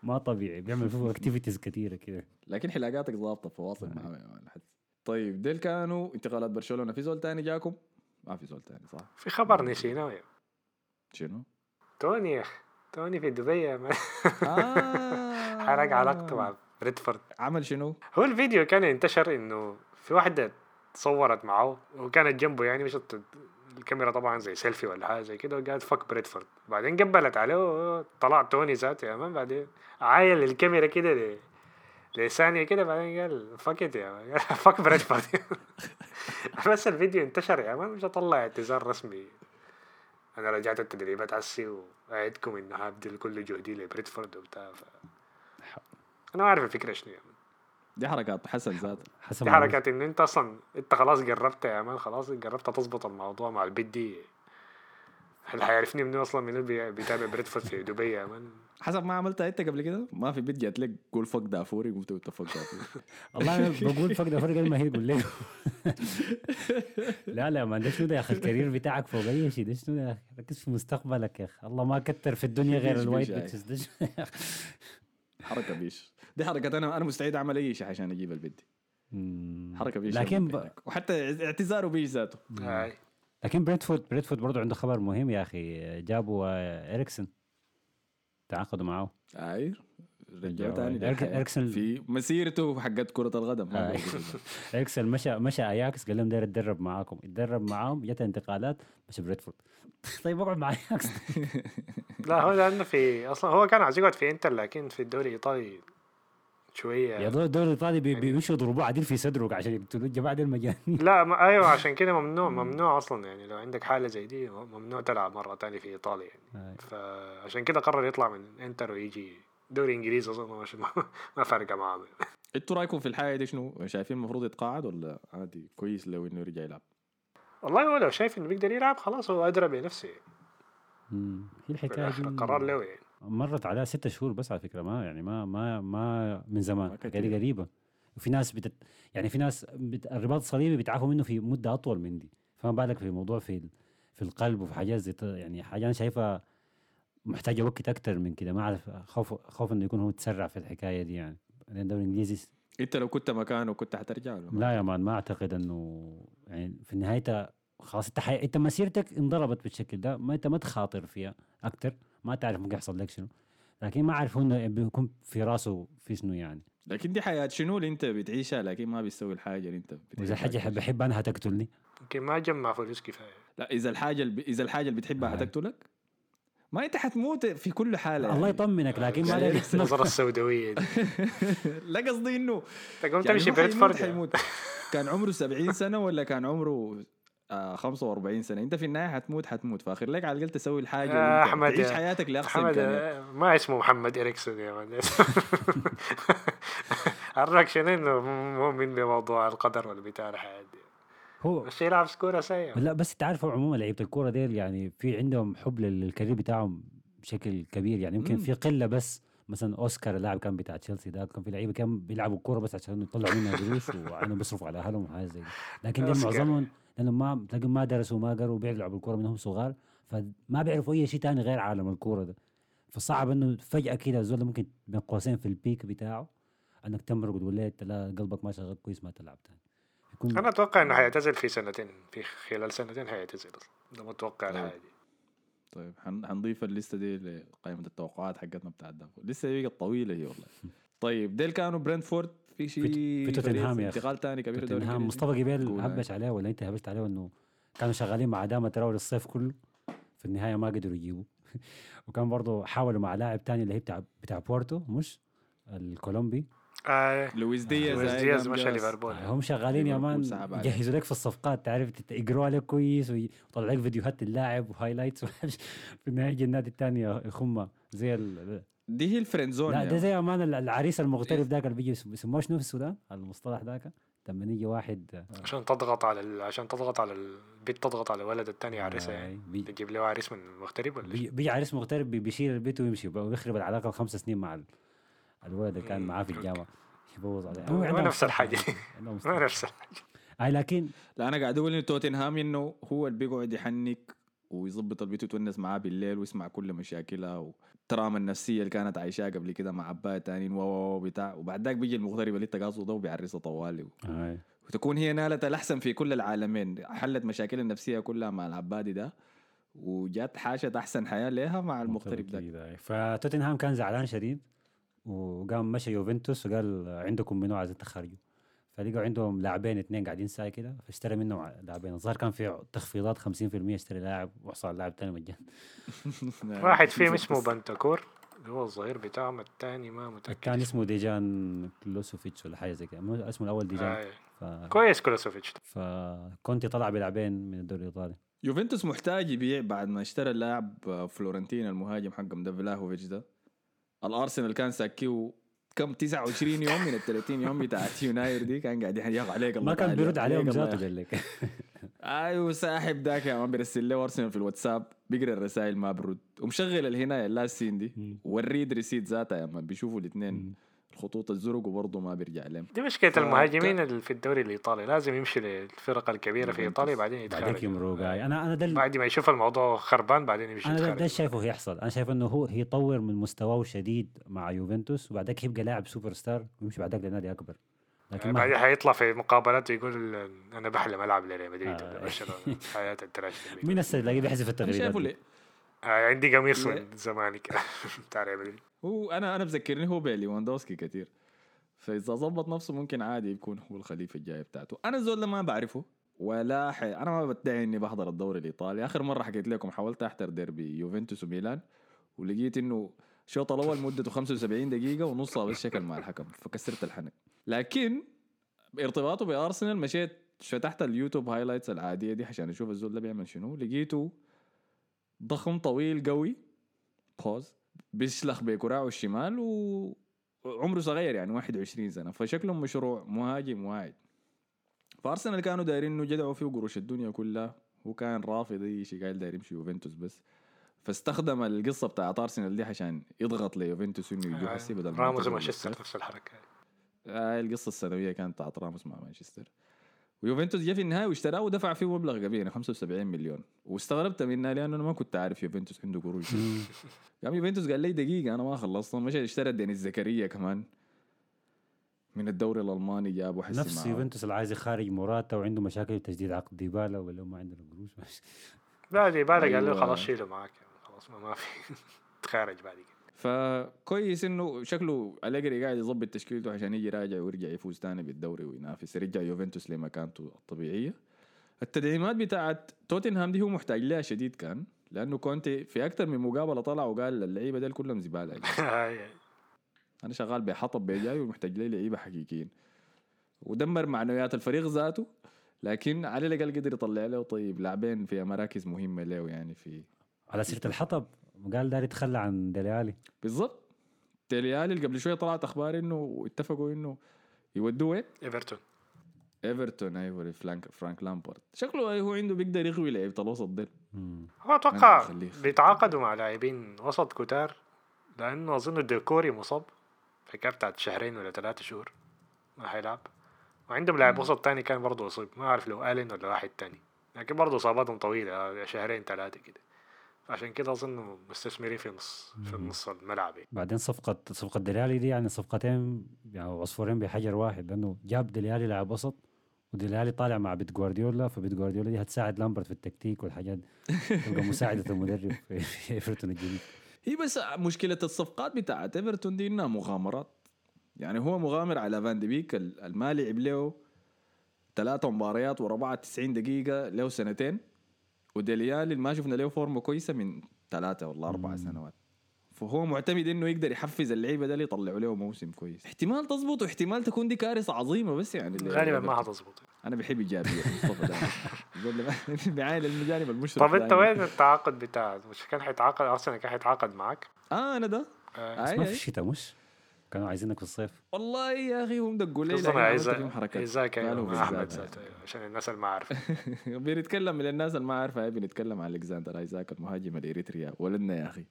ما طبيعي. بيعمل فيه activities كثيره كده. لكن حلاقاتك ضابطه فواصل معاه man حد. طيب ديل كانوا انتقالات برشلونة. في زول تاني جاكم؟ ما في زول تاني صح؟ في خبر نسيناه يا. شنو؟ توني. توني في دبي. آه حرق علاقته مع برنتفورد عمل شنو؟ هو الفيديو كان انتشر إنه في واحدة تصورت معه وكانت جنبه يعني مشت الكاميرا طبعا زي سيلفي ولا حاجة زي كده وقالت fuck برنتفورد بعدين قبلت عليه طلع توني ذاته يا man بعدين عايل الكاميرا كده لثانية كده بعدين قال fuck it yeah fuck برنتفورد بس الفيديو انتشر يا man مشى طلع اعتذار رسمي. أنا رجعت التدريبات عسي وأعدكم إنه هبذل كل جهدي لبرنتفورد وبتاع ف... أنا ما عارف الفكرة شنو يا man دي حركات حسن ذاته حسب دي حركات إن أنت أصلا أنت خلاص جربت يا man خلاص جربت تظبط الموضوع مع البت دي. اللي حيعرفني منو أصلا؟ من اللي بي- بيتابع برنتفورد في دبي يا man حسب ما عملتها انت قبل كده ما في بيت جات لك قول فك دافوري قمت قلت فك دافوري والله أنا بقول فقد فرق ما هي يقول لك. لا لا ما ده شنو ده يا أخي؟ الكارير بتاعك فوق أي شيء ده شنو يا أخي؟ ركز في مستقبلك يا أخي. الله ما كتر في الدنيا غير الوايت بيش بيتشز؟ حركة بيش. دي حركة أنا أنا مستعد أعمل أي شيء عشان أجيب البيت دي. حركة بيش لكن ب... وحتى اعتذاره بيش ذاته. لكن بريدفورد بريدفورد برضه عنده خبر مهم يا أخي. جابوا آه، اريكسن تعاقدوا معه اي رجعوا جو- تاني في مسيرته حقت كرة القدم. اريكسن مشى مشى أياكس قال لهم داير أتدرب معاكم. اتدرب معاهم جت انتقالات مشى برنتفورد. طيب اقعد مع أياكس. لا هو لأنه في أصلا هو كان عايز يقعد في إنتر لكن في الدوري الإيطالي شوية يا دول الدوري الايطالي بي- بيمشوا يضربوه عديل في صدرك عشان يقتلوا الجماعة دي المجانين لا ما أيوه عشان كده ممنوع ممنوع أصلا يعني لو عندك حالة زي دي ممنوع تلعب مرة تانية في إيطاليا يعني آه. فعشان كده قرر يطلع من إنتر ويجي دوري إنجليزي أظن مش ما, ما فارقه معاه أنتوا رأيكم في الحاجة دي شنو؟ شايفين المفروض يتقاعد ولا عادي كويس لو إنه يرجع يلعب؟ والله هو لو شايف إنه بيقدر يلعب خلاص هو أدرى بنفسه مم. هي الحكاية دي قرار له يعني مرت عليها ستة شهور بس على فكرة ما يعني ما ما ما من زمان كتير. قريبة. وفي ناس بتت يعني في ناس بت... الرباط الصليبي بيتعافوا منه في مدة أطول من دي. فما بالك في موضوع في ال... في القلب وفي حاجات زي يعني حاجة أنا شايفها محتاجة وقت أكتر من كده. ما أعرف خوف خوف إنه يكون هو تسرع في الحكاية دي يعني. لأن الدوري الإنجليزي أنت لو كنت مكانه كنت حترجع له؟ لا يا مان ما أعتقد إنه يعني في نهايتها خلاص أنت حي... أنت مسيرتك انضربت بالشكل ده ما أنت ما تخاطر فيها أكتر. ما تعرف ممكن يحصل لك شنو لكن ما أعرف هو إنه بيكون في راسه في شنو يعني لكن دي حياة شنو اللي أنت بتعيشها لكن ما بيسوي الحاجة اللي أنت بتحبها حاجة. بحب أنا هتقتلني يمكن ما جمع فلوس كفاية لا إذا الحاجة اللي إذا الحاجة اللي بتحبها. حتقتلك ما أنت حتموت في كل حالة الله يعني. يطمنك لكن ما النظره السوداوية دي لا قصدي إنه تقوم يعني تمشي بريدفورد يعني. حيموت كان عمره 70 سنة ولا كان عمره آه 45 سنة. أنت في النهاية حتموت حتموت فآخر لك على الاقل تسوي الحاجة أنت أحمد تعيش يا- حياتك لاقصى آه، ما اسمه محمد إريكسون يا عرفك شنو انه مو من بموضوع القدر والبتاع الحياة دي هو. بس يلعب كوره سيء. لا بس أنت عارف عموما لعيبة الكورة ديل يعني في عندهم حب للكارير بتاعهم بشكل كبير. يعني يمكن. في قلة بس. مثلا أوسكار اللاعب كان بتاع تشيلسي ده كان في لعيبة كان بيلعبوا الكوره بس عشان يطلعوا منها قروش وعينهم بيصرفوا على أهلهم وحاجات زي دي. لكن. معظمهم لانهم ما تلاقيهم ما درسوا ما قروا بيلعبوا الكورة منهم صغار فما بيعرفوا أي شيء تاني غير عالم الكورة ده. فصعب إنه فجأة كده الزول ممكن بين قوسين في البيك بتاعه إنك تمرق وتقول ليه انت لا قلبك ما شغال كويس ما تلعب تاني. يكون أنا أتوقع إنه حيعتزل في سنتين في خلال سنتين حيعتزل. أصلا ده متوقع طيب. الحاجة دي. طيب حن- حنضيف الليستة دي لقائمة التوقعات حقتنا بتاعت دافو لسه دي بقت طويلة هي والله. طيب ديل كانوا برنتفورد في شيء في توتنهام يا أخي. انتقال ثاني كبير توتنهام؟ مصطفى جبال هبش عليه ولا انت هبشت عليه انه كانوا شغالين مع أداما تراوري الصيف كله في النهاية ما قدروا يجيبوا وكان برضه حاولوا مع لاعب تاني اللي هي بتاع بتاع بورتو مش الكولومبي آه لويس دياز لويس دياز مشى جاس. ليفربول هم شغالين يا man. يجهزوا لك في الصفقات تعرف يقروا عليك كويس ويطلع لك فيديوهات اللاعب و highlights في النهاية يجي النادي الثاني يخمه زي ال... دي هي ال friend zone لا ده زي أمان العريس المغترب ذاك اللي بيجي يسم- بيسموه شنو في السودان؟ المصطلح ذاك؟ لما يجي واحد عشان تضغط على ال... عشان تضغط على البت تضغط على الولد الثاني آه، يعني. بي- تجيب له عريس من مغترب ولا بي-؟ بيجي عريس مغترب بي- بيشيل البت ويمشي. ويخرب العلاقة الخمس سنين مع ال- الولد اللي كان معاه في. الجامعة. يبوظ عليه. نفس الحاجة. يعني، ما مصطلح. نفس الحاجة. اي لكن لا أنا قاعد أقول إن توتنهام إنه هو اللي بيقعد يحنك ويظبط البت ويتونس معاه بالليل ويسمع كل مشاكلها وال trauma النفسية اللي كانت عايشاها قبل كده مع عباية تانيين و و- و بتاع وبعد ذاك بيجي المغترب اللي انت قاصده ده وبيعرسها طوالي آي. وتكون هي نالت الأحسن في كل العالمين حلت مشاكل النفسية كلها مع العبادي ده وجات حاشت أحسن حياة لها مع المغترب ده. فتوتنهام كان زعلان شديد وقام مشى يوفنتوس وقال عندكم منو عايزين تخرجوا فلقوا عندهم لاعبين اثنين قاعدين ساي كده فاشترى منهم لاعبين. الظاهر كان في تخفيضات 50% اشتري لاعب وحصل على لاعب ثاني مجانا. واحد فيهم اسمه بنتانكور اللي هو الظهير بتاعهم الثاني ما متأكد. كان اسمه ديجان كولوسيفسكي ولا حاجة زي كده. اسمه الأول ديجان. آه. ف... كويس كولوسيفسكي فكونتي طلع بلاعبين من الدوري الإيطالي. يوفنتوس محتاج يبيع بعد ما اشترى اللاعب فيورنتينا المهاجم حقهم ده فلاهوفيتش ده. الأرسنال كان ساكيه كم 29 يوم من ال 30 يوم بتاعت يناير دي كان قاعد يحيق عليك الله ما كان بيرد عليهم ذاته قال لك. أيوه ساحب ذاك يا man بيرسل له ارسنال في الواتساب بيقرأ الرسائل ما برد. ومشغل الهنا ال last seen دي. وال read receipt ذاتها يا man بيشوفوا الاثنين الخطوط الزرق وبرضه ما بيرجع لهم. دي مشكلة ف- المهاجمين اللي في الدوري الإيطالي. لازم يمشي للفرق الكبيرة في. إيطاليا بعدين بعدك يتخرج يمرق أي. أنا أنا ده ال- بعد ما يشوف الموضوع خربان بعدين يمشي أنا ده, شايفه هيحصل. أنا شايف إنه هو هيطور من مستواه الشديد مع يوفنتوس وبعدك يبقى لاعب سوبر ستار ويمشي بعدك لنادي أكبر. لكن ما بعدين حيطلع في مقابلات ويقول أنا بحلم ألعب لريال مدريد آه. ولا برشلونة. حياة التراش مين هسه تلاقيه بيحذف أنا التغريدات عندي قميص. من زمان بتاع ريال مدريد. هو أنا أنا بذكرني هو بليواندوسكي كثير فإذا ظبط نفسه ممكن عادي يكون هو الخليفة الجاي بتاعته. أنا الزول ده ما بعرفه ولا ح... أنا ما بدعي إني بحضر الدوري الإيطالي. آخر مرة حكيت لكم حاولت أحضر ديربي يوفنتوس وميلان ولقيت إنه الشوط الأول مدته 75 دقيقة ونصها بس شكل مع الحكم فكسرت الحنك. لكن ارتباطه بأرسنال مشيت فتحت اليوتيوب highlights العادية دي عشان أشوف الزول ده بيعمل شنو. لقيته ضخم طويل قوي. بوز بيسلخ بكراعه الشمال وعمره صغير يعني 21 سنة. فشكله مشروع مهاجم واعد فأرسنال كانوا دايرين إنه جدعوا فيه قروش الدنيا كلها. هو كان رافض أي شيء قال داير يمشي يوفنتوس بس. فاستخدم القصة بتاعت أرسنال دي عشان يضغط ليوفنتوس إنه يجوا حسي بدل راموس ومانشستر. نفس الحركة. آه القصة السنوية كانت بتاعت راموس مع مانشستر. ويوفنتوس جا في النهاية واشتراه ودفع فيه مبلغ كبير 75 مليون. واستغربت منها لأنه أنا ما كنت عارف يوفنتوس عنده قروش. قام يوفنتوس قال لي دقيقة أنا ما خلصت مشى اشترى دينيس زكريا كمان. من الدوري الألماني جابه حسي نفس. يوفنتوس اللي عايز يخارج موراتا وعنده مشاكل تجديد عقد ديبالا ولا ما عندنا قروش؟ لا دي بالك قال له أيوة. خلاص شيله معاك يعني خلاص ما ما في. تخارج بعد كده. فكويس إنه شكله أليجري قاعد يظبط تشكيلته عشان يجي راجع ويرجع يفوز تاني بالدوري وينافس يرجع يوفنتوس لمكانته الطبيعية. التدعيمات بتاعت توتنهام دي هو محتاج لها شديد كان لأنه كونتي في أكثر من مقابلة طلع وقال اللعيبة ديل كلهم زبالة. هاي. أنا شغال بحطب بجاي ومحتاج لي لعيبة حقيقيين. ودمر معنويات الفريق ذاته لكن على الأقل قدر يطلع له طيب لاعبين في مراكز مهمة له يعني في على سيرة الحطب قال داري يتخلى عن ديليالي بالضبط. تيليالي اللي قبل شوية طلعت أخبار إنه اتفقوا إنه يودوه وين؟ إيفرتون. إيفرتون أيوه فرانك فرانك لامبارد شكله هو عنده بيقدر يغوي لعيبة الوسط ديل. هو أتوقع. بيتعاقدوا مع لاعبين وسط كتار لأنه أظن دوكوري مصاب حكايه بتاعت شهرين ولا ثلاثة شهور ما حيلعب. وعندهم لاعب وسط تاني كان برضه أصيب. ما أعرف لو آلين ولا واحد تاني. لكن برضه إصاباتهم طويلة شهرين ثلاثة كده. عشان كده أظن مستثمرين في نص في نص الملعب يعني. بعدين صفقة صفقة ديلي آلي دي يعني صفقتين يعني عصفورين بحجر واحد لأنه جاب ديلي آلي لاعب وسط وديلي آلي طالع مع بت جوارديولا فبت جوارديولا دي هتساعد لامبارد في التكتيك والحاجات تبقى مساعدة المدرب في- إيفرتون الجديد. هي بس مشكلة الصفقات بتاعت إيفرتون دي إنها مغامرات. يعني هو مغامر على فان دي بيك ال- الما لعب له ثلاثة مباريات ورا بعض 90 دقيقة له سنتين. وديلي آلي اللي ما شفنا له فورمة كويسة من ثلاثة ولا أربع مم. سنوات. فهو معتمد إنه يقدر يحفز اللعيبة ده اللي يطلعوا له موسم كويس. احتمال تظبط واحتمال تكون دي كارثة عظيمة بس يعني اللي- غالبا ما حتظبط أنا بحب إيجابية مصطفى ده. بيعاين المجانب المشرف طب أنت. وين التعاقد بتاع مش كان حيتعاقد أرسنال كان حيتعاقد معك؟ آه أنا ده. آه، بس آي. ما في آي. الشتاء مش؟ كانوا عايزينك في الصيف؟ والله يا أخي هم دقوا لي خصوصا حركات. قالوا مع أحمد. ذاته عشان الناس اللي ما عارفة. بنتكلم للناس اللي ما عارفة بنتكلم عن ألكسندر آيزاك المهاجم الإريتري. ولدنا يا أخي.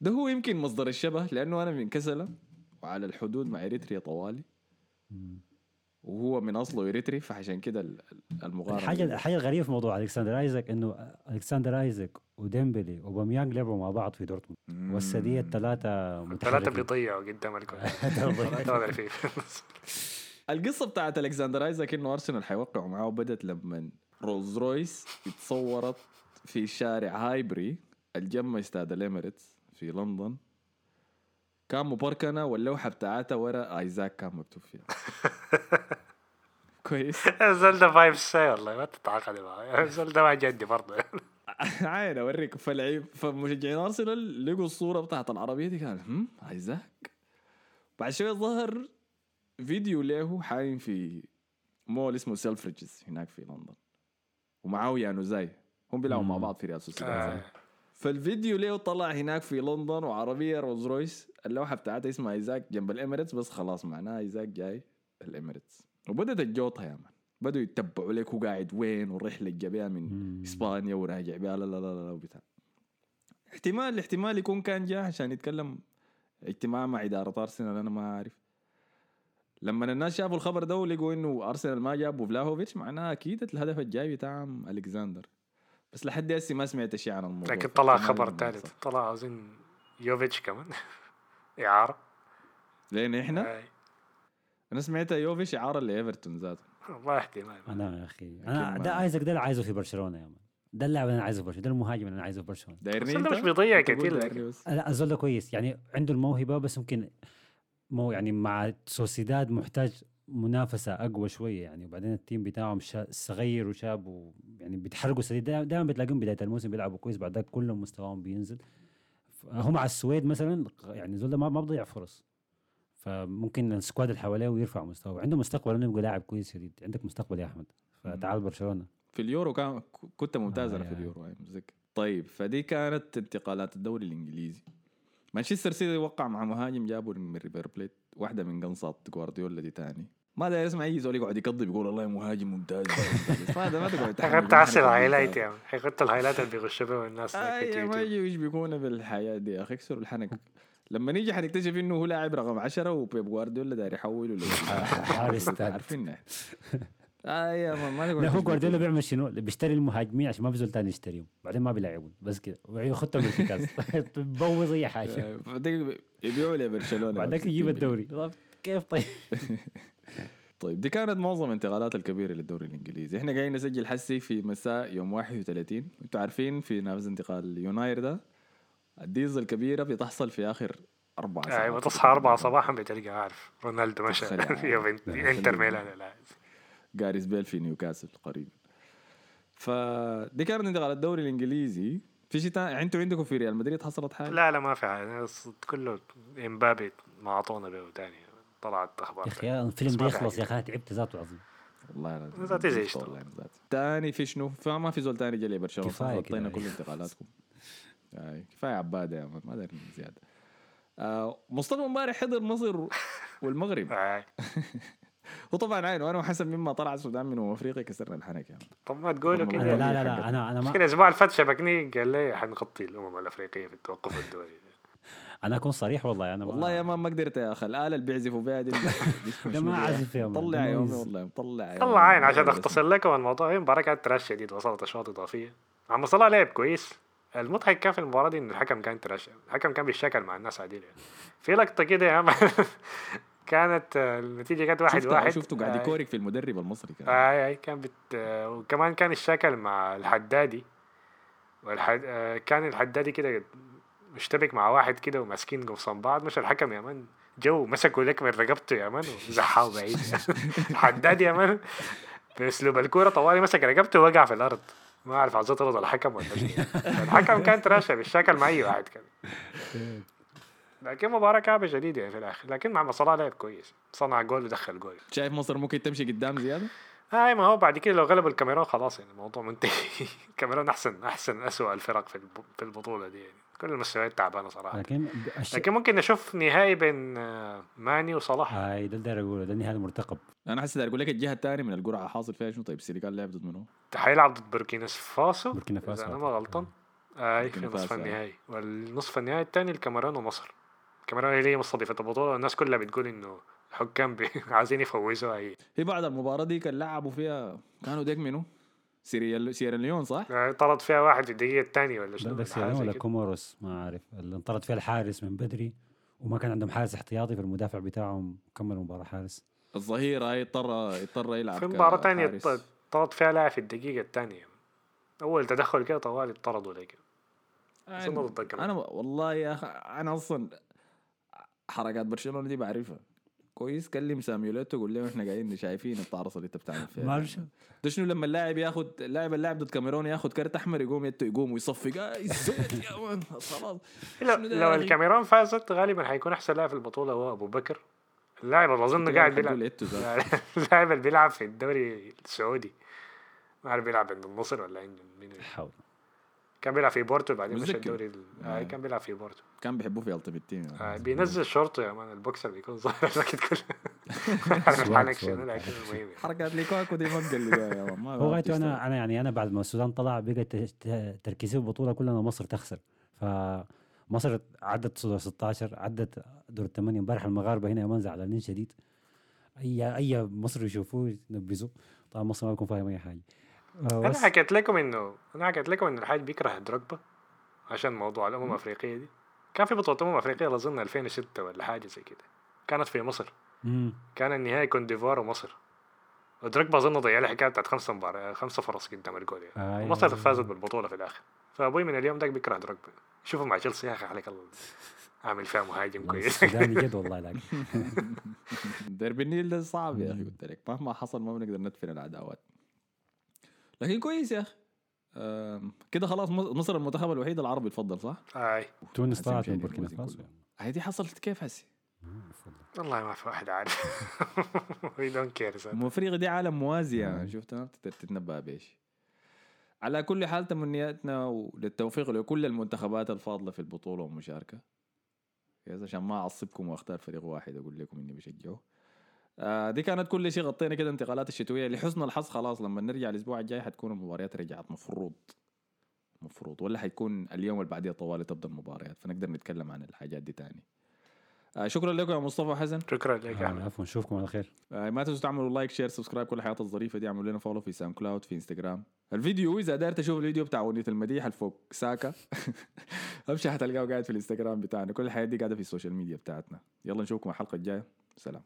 ده هو يمكن مصدر الشبه لأنه أنا من كسلة وعلى الحدود مع إريتريا طوالي. وهو من أصله إريتري فعشان كده ال- ال- المقارنه الحاجة دي. الحاجة الغريبة في موضوع الكسندر آيزاك إنه الكسندر آيزاك وديمبلي وأوباميانج لعبوا مع بعض في دورتموند. والسدية الثلاثة ثلاثة متحركين بيضيعوا قدام الكل القصة بتاعت الكسندر آيزاك إنه أرسنال حيوقعوا معاه بدت لما رولز رويس اتصورت في شارع هايبري الجنب استاد الاميريتس في لندن كان مبركنه واللوحة بتاعتها ورا آيزاك كان مكتوب فيها. كويس. الزول ده فايب سي والله ما تتعاقد معاه ده ما جدي برضه. عين اوريك فالعيب فمشجعين أرسنال لقوا الصورة بتاعت العربية دي كان هم؟ آيزاك؟ بعد شوية ظهر فيديو له حايم في مول اسمه سيلفريدجز هناك في لندن. ومعاه يانوزاي هم بيلعبوا مع. بعض في ريال سوسيداد آه. فالفيديو له طلع هناك في لندن وعربية رولز رويس اللوحه بتاعتها اسمها إيزاك جنب الإميريتس بس خلاص معناها إيزاك جاي الإميريتس. وبدت الجوطة يا مان. بدوا يتبعوا لك هو قاعد وين والرحله اللي جابها من. إسبانيا وراجع بها لا لا لا لا وبتاع. احتمال احتمال يكون كان جاء عشان يتكلم اجتماع مع إدارة أرسنال أنا ما عارف لما الناس شافوا الخبر ده ولقوا إنه أرسنال ما جابوا فلاهوفيتش معناها أكيد الهدف الجاي بتاعهم الكساندر بس لحد هسه ما سمعت شيء عن الموضوع. لكن طلع خبر ثالث. طلع أظن يوفيتش كمان. اعاره لين إحنا. أنا سمعت يوفيتش اعاره لإيفرتون ذاته. والله احتمال أنا يا أخي أنا ده آيزاك ده اللي عايزه في برشلونة يا مان. ده اللاعب اللي أنا عايزه في برشلونة ده المهاجم اللي أنا عايزه في برشلونة. دايرني ده مش بيضيع كتير دايرني لكن. بس. لا الزول ده كويس. يعني عنده الموهبة بس ممكن مو يعني مع سوسيداد محتاج منافسة أقوى شوية يعني. وبعدين ال team بتاعهم شا- صغير وشاب ويعني بيتحرقوا شديد. دائما بتلاقيهم بداية الموسم بيلعبوا كويس بعد ذاك كلهم مستواهم بينزل. هو مع السويد مثلا يعني زول ما بضيع فرص. فممكن ال squad اللي حواليه يرفع مستواه. عنده مستقبل انه يبقى لاعب كويس شديد. عندك مستقبل يا أحمد. فتعال برشلونة. في اليورو كان كنت ممتاز آه، أنا في. اليورو يعني متذكر طيب فدي كانت انتقالات الدوري الإنجليزي. مانشستر سيتي وقع مع مهاجم جابوا من ريفر بليت واحدة من قنصات جوارديولا دي تاني. ما داير أسمع أي زول يقعد يكذب يقول والله مهاجم ممتاز ما ما تقعد حيكون يقول ال highlight. يا عم ال highlight اللي بيغشوا بيه الناس في أي ما. يجي يشبكونا بالحياة دي يا أخي اكسروا الحنك لما نيجي حنكتشف إنه هو لاعب رقم 10 وبيب جوارديولا داير يحوله حارس. عارفين. آه يا ما لا هو. جوارديولا بيعمل شنو؟ بيشتري المهاجمين عشان ما في زول تاني يشتريهم بعدين ما بيلعبون بس كده ويختهم الارتكاز بوظ أي حاجة آه، بعدين يبيعوا لبرشلونه بعدك يجيب الدوري طب كيف طيب؟ طيب دي كانت معظم الانتقالات الكبيره للدوري الإنجليزي. إحنا قاعدين نسجل حسي في مساء يوم 31 أنتوا عارفين في نافذة انتقال يناير دي ال deals الكبيرة بتحصل في آخر أربع ساعات. أيوه تصحى 4 صباحا بتلقى عارف رونالدو مشى انتر. ميلان لا. جاريس بيل في نيوكاسل قريبا. فدي كانت انتقال الدوري الإنجليزي. في شيء تاني أنتوا عندكم في ريال مدريد حصلت حاجة؟ لا لا ما في حاجة. كله إمبابي ما اعطونا به تاني. طلعت أخبار يا أخي الفيلم ده في يخلص. يا أخي تعبت ذاته عظيم. والله لا ذاتي زي. تاني في شنو؟ فما في زول تاني جا برشلونة. كفاية غطينا كده. كل انتقالاتكم. كفاية عباده يا ما داير من زيادة. آه مصطفى امبارح حضر مصر والمغرب. وطبعا عين وأنا وحسن مما طلع السودان من أفريقيا كسرنا الحنك مان طب ما تقولوا أنا كده. لا لا لا أنا أنا كده ما الأسبوع اللي فات شبكني قال لي حنغطي الأمم الأفريقية في التوقف الدولي. أنا أكون صريح والله أنا والله يا مان ما قدرت يا أخي الآلة اللي بيعزفوا بها دي ما عازف فيها مان. طلع يا. والله طلع يا يومي. عين عشان أختصر لكم الموضوع هي المباراه كانت تراش شديد وصلت اشواط إضافية عم صلاح لعب كويس المضحك كان في المباراة دي إن الحكم كان تراش الحكم كان بيشكل مع الناس يعني. في لقطة كده يا عم كانت آه، النتيجة كانت واحد شفته واحد شفته قاعد آه، يكورك في المدرب المصري كان اي اي كان بت... آه، وكمان كان الشكل مع الحدادي والحد... آه، كان الحدادي كده مشتبك مع واحد كده وماسكين قمصان بعض مش الحكم يا مان. جو مسكوا لك من رقبته يا مان وزحاه بعيد. الحدادي يا مان. باسلوب الكوره طوالي مسك رقبته ووقع في الأرض. ما أعرف عايز ترضى الحكم ولا الحكم كان تراشى بالشكل مع اي واحد كان لكن مباراة كعبة شديدة يعني في الآخر. لكن مع صلاح لعب كويس. صنع جول ودخل جول. شايف مصر ممكن تمشي قدام زيادة؟ هاي ما هو بعد كده لو غلبوا الكاميرون خلاص يعني الموضوع منتهي. الكاميرون أحسن أحسن اسوء الفرق في الب- في البطولة دي يعني. كل المستويات تعبانة صراحة لكن الش... لكن ممكن نشوف نهائي بين آه، ماني وصلاح هاي ده اللي أقوله ده النهائي المرتقب أنا حاسس أقول لك الجهة الثانية من القرعة حاصل فيها شنو طيب السنغال لعب ضد منو؟ حيلعب ضد بوركينا فاسو بوركينا فاسو اذا أنا. ما غلطان أي في نصف آه. النهائي والنصف النهائي الثاني الكاميرون ومصر الكاميرون هي اللي مستضيفه البطوله والناس كلها بتقول إنه الحكام عايزين يفوزوا هي هي بعد المباراة دي كان لعبوا فيها كانوا ديك منو؟ سيريا سيرا ليون صح؟ آه، طرد فيها واحد في الدقيقة الثانية ولا شنو ولا سيراليون ولا. كوموروس ما عارف اللي انطرد فيها الحارس من بدري وما كان عندهم حارس احتياطي فالمدافع بتاعهم كمل المباراه حارس الظهير هاي اضطر اضطر يلعب في مباراة. ط- طرد فيها لاعب في الدقيقة الثانية أول تدخل كده طوالي طردوا لك أنا-. أنا والله يا أخي أنا أصلا حركات برشلونة دي بعرفها كويس. كلم ساميوليتو قول له إحنا قاعدين شايفين التعرصه اللي أنت بتعمل فيها ما أعرف ده شنو؟ لما اللاعب ياخد اللاعب اللاعب ضد كاميرون ياخد كارت أحمر يقوم يده يقوم ويصفق خلاص. لو, أخي؟ الكاميرون فازت غالبا حيكون أحسن لاعب في البطولة هو أبو بكر. اللاعب اللي أظن قاعد بيلعب. اللاعب اللي بيلعب في الدوري السعودي. ما عارف بيلعب عند النصر ولا عند مين. حول. كان بيلعب في بورتو بعدين مش. الدوري ال- آه، كان بيلعب في بورتو كان بيحبوه في ultimate team آه، بينزل شورته يا مان البوكسر بيكون ظاهر حالك. شنو لكن المهم يعني. حركات ليكواكو دي ما مقلقة يا مان هو. أنا أنا يعني أنا بعد ما السودان طلع بقى تركيزي في البطوله كلها مصر تخسر فمصر عدت دور 16 عدت دور الثمانيه امبارح المغاربة هنا يوم زعلانين شديد اي أي مصري يشوفوه ينبذوه طبعا مصر ما بيكون فاهم أي حاجة آه، أنا بس. حكيت لكم إنه أنا حكيت لكم إنه الحاج بيكره دروجبا عشان موضوع الأمم الأفريقية دي. كان في بطولة أمم افريقيا أظن 2006 ولا حاجة زي كده. كانت في مصر. مم. كان النهائي كوت ديفوار ومصر. ودروجبا أظن ضيع له حكاية بتاعت خمسة مباراة خمسة فرص قدام الجول يعني. آه، ومصر آه. فازت بالبطولة في الآخر. فأبوي من اليوم ده بيكره دروجبا. شوفوا مع تشيلسي يا أخي عليك الله. عامل فيها مهاجم كويس. السوداني جد والله لكن ديربي النيل ده صعب يا أخي قلت لك. مهما حصل ما بنقدر ندفن العداوات. لكن كويس يا أخي. كده خلاص مص- مصر المنتخب الوحيد العربي الفضل صح؟ أي. تونس طلعت من بوركينا فاسو. هي دي حصلت كيف هسي؟ والله ما في واحد عارف we don't care افريقيا دي عالم موازي يعني بتقدر تتنبأ بيش على كل حال تمنياتنا للتوفيق لكل المنتخبات الفاضلة في البطولة والمشاركة. يس عشان ما أعصبكم وأختار فريق واحد أقول لكم إني بشجعه آه دي كانت كل شيء غطينا كده انتقالات الشتوية لحسن الحظ. خلاص لما نرجع الأسبوع الجاي حتكون المباريات رجعت مفروض. مفروض. ولا حيكون اليوم اللي بعديه طوالي تبدأ المباريات. فنقدر نتكلم عن الحاجات دي تاني. آه شكرا لكم يا مصطفى وحسن شكرا لك يا آه،. عفوا. نشوفكم على خير. آه، ما تنسوا تعملوا like share subscribe كل الحاجات الظريفة دي. اعملوا لنا follow في SoundCloud في انستغرام. الفيديو إذا داير تشوف الفيديو بتاع أغنية المديح الفوق ساكا. امشي حتلقاه قاعد في الانستغرام بتاعنا. كل الحياة دي قاعدة في السوشيال ميديا بتاعتنا. يلا نشوفكم الحلقة الجاية. سلام.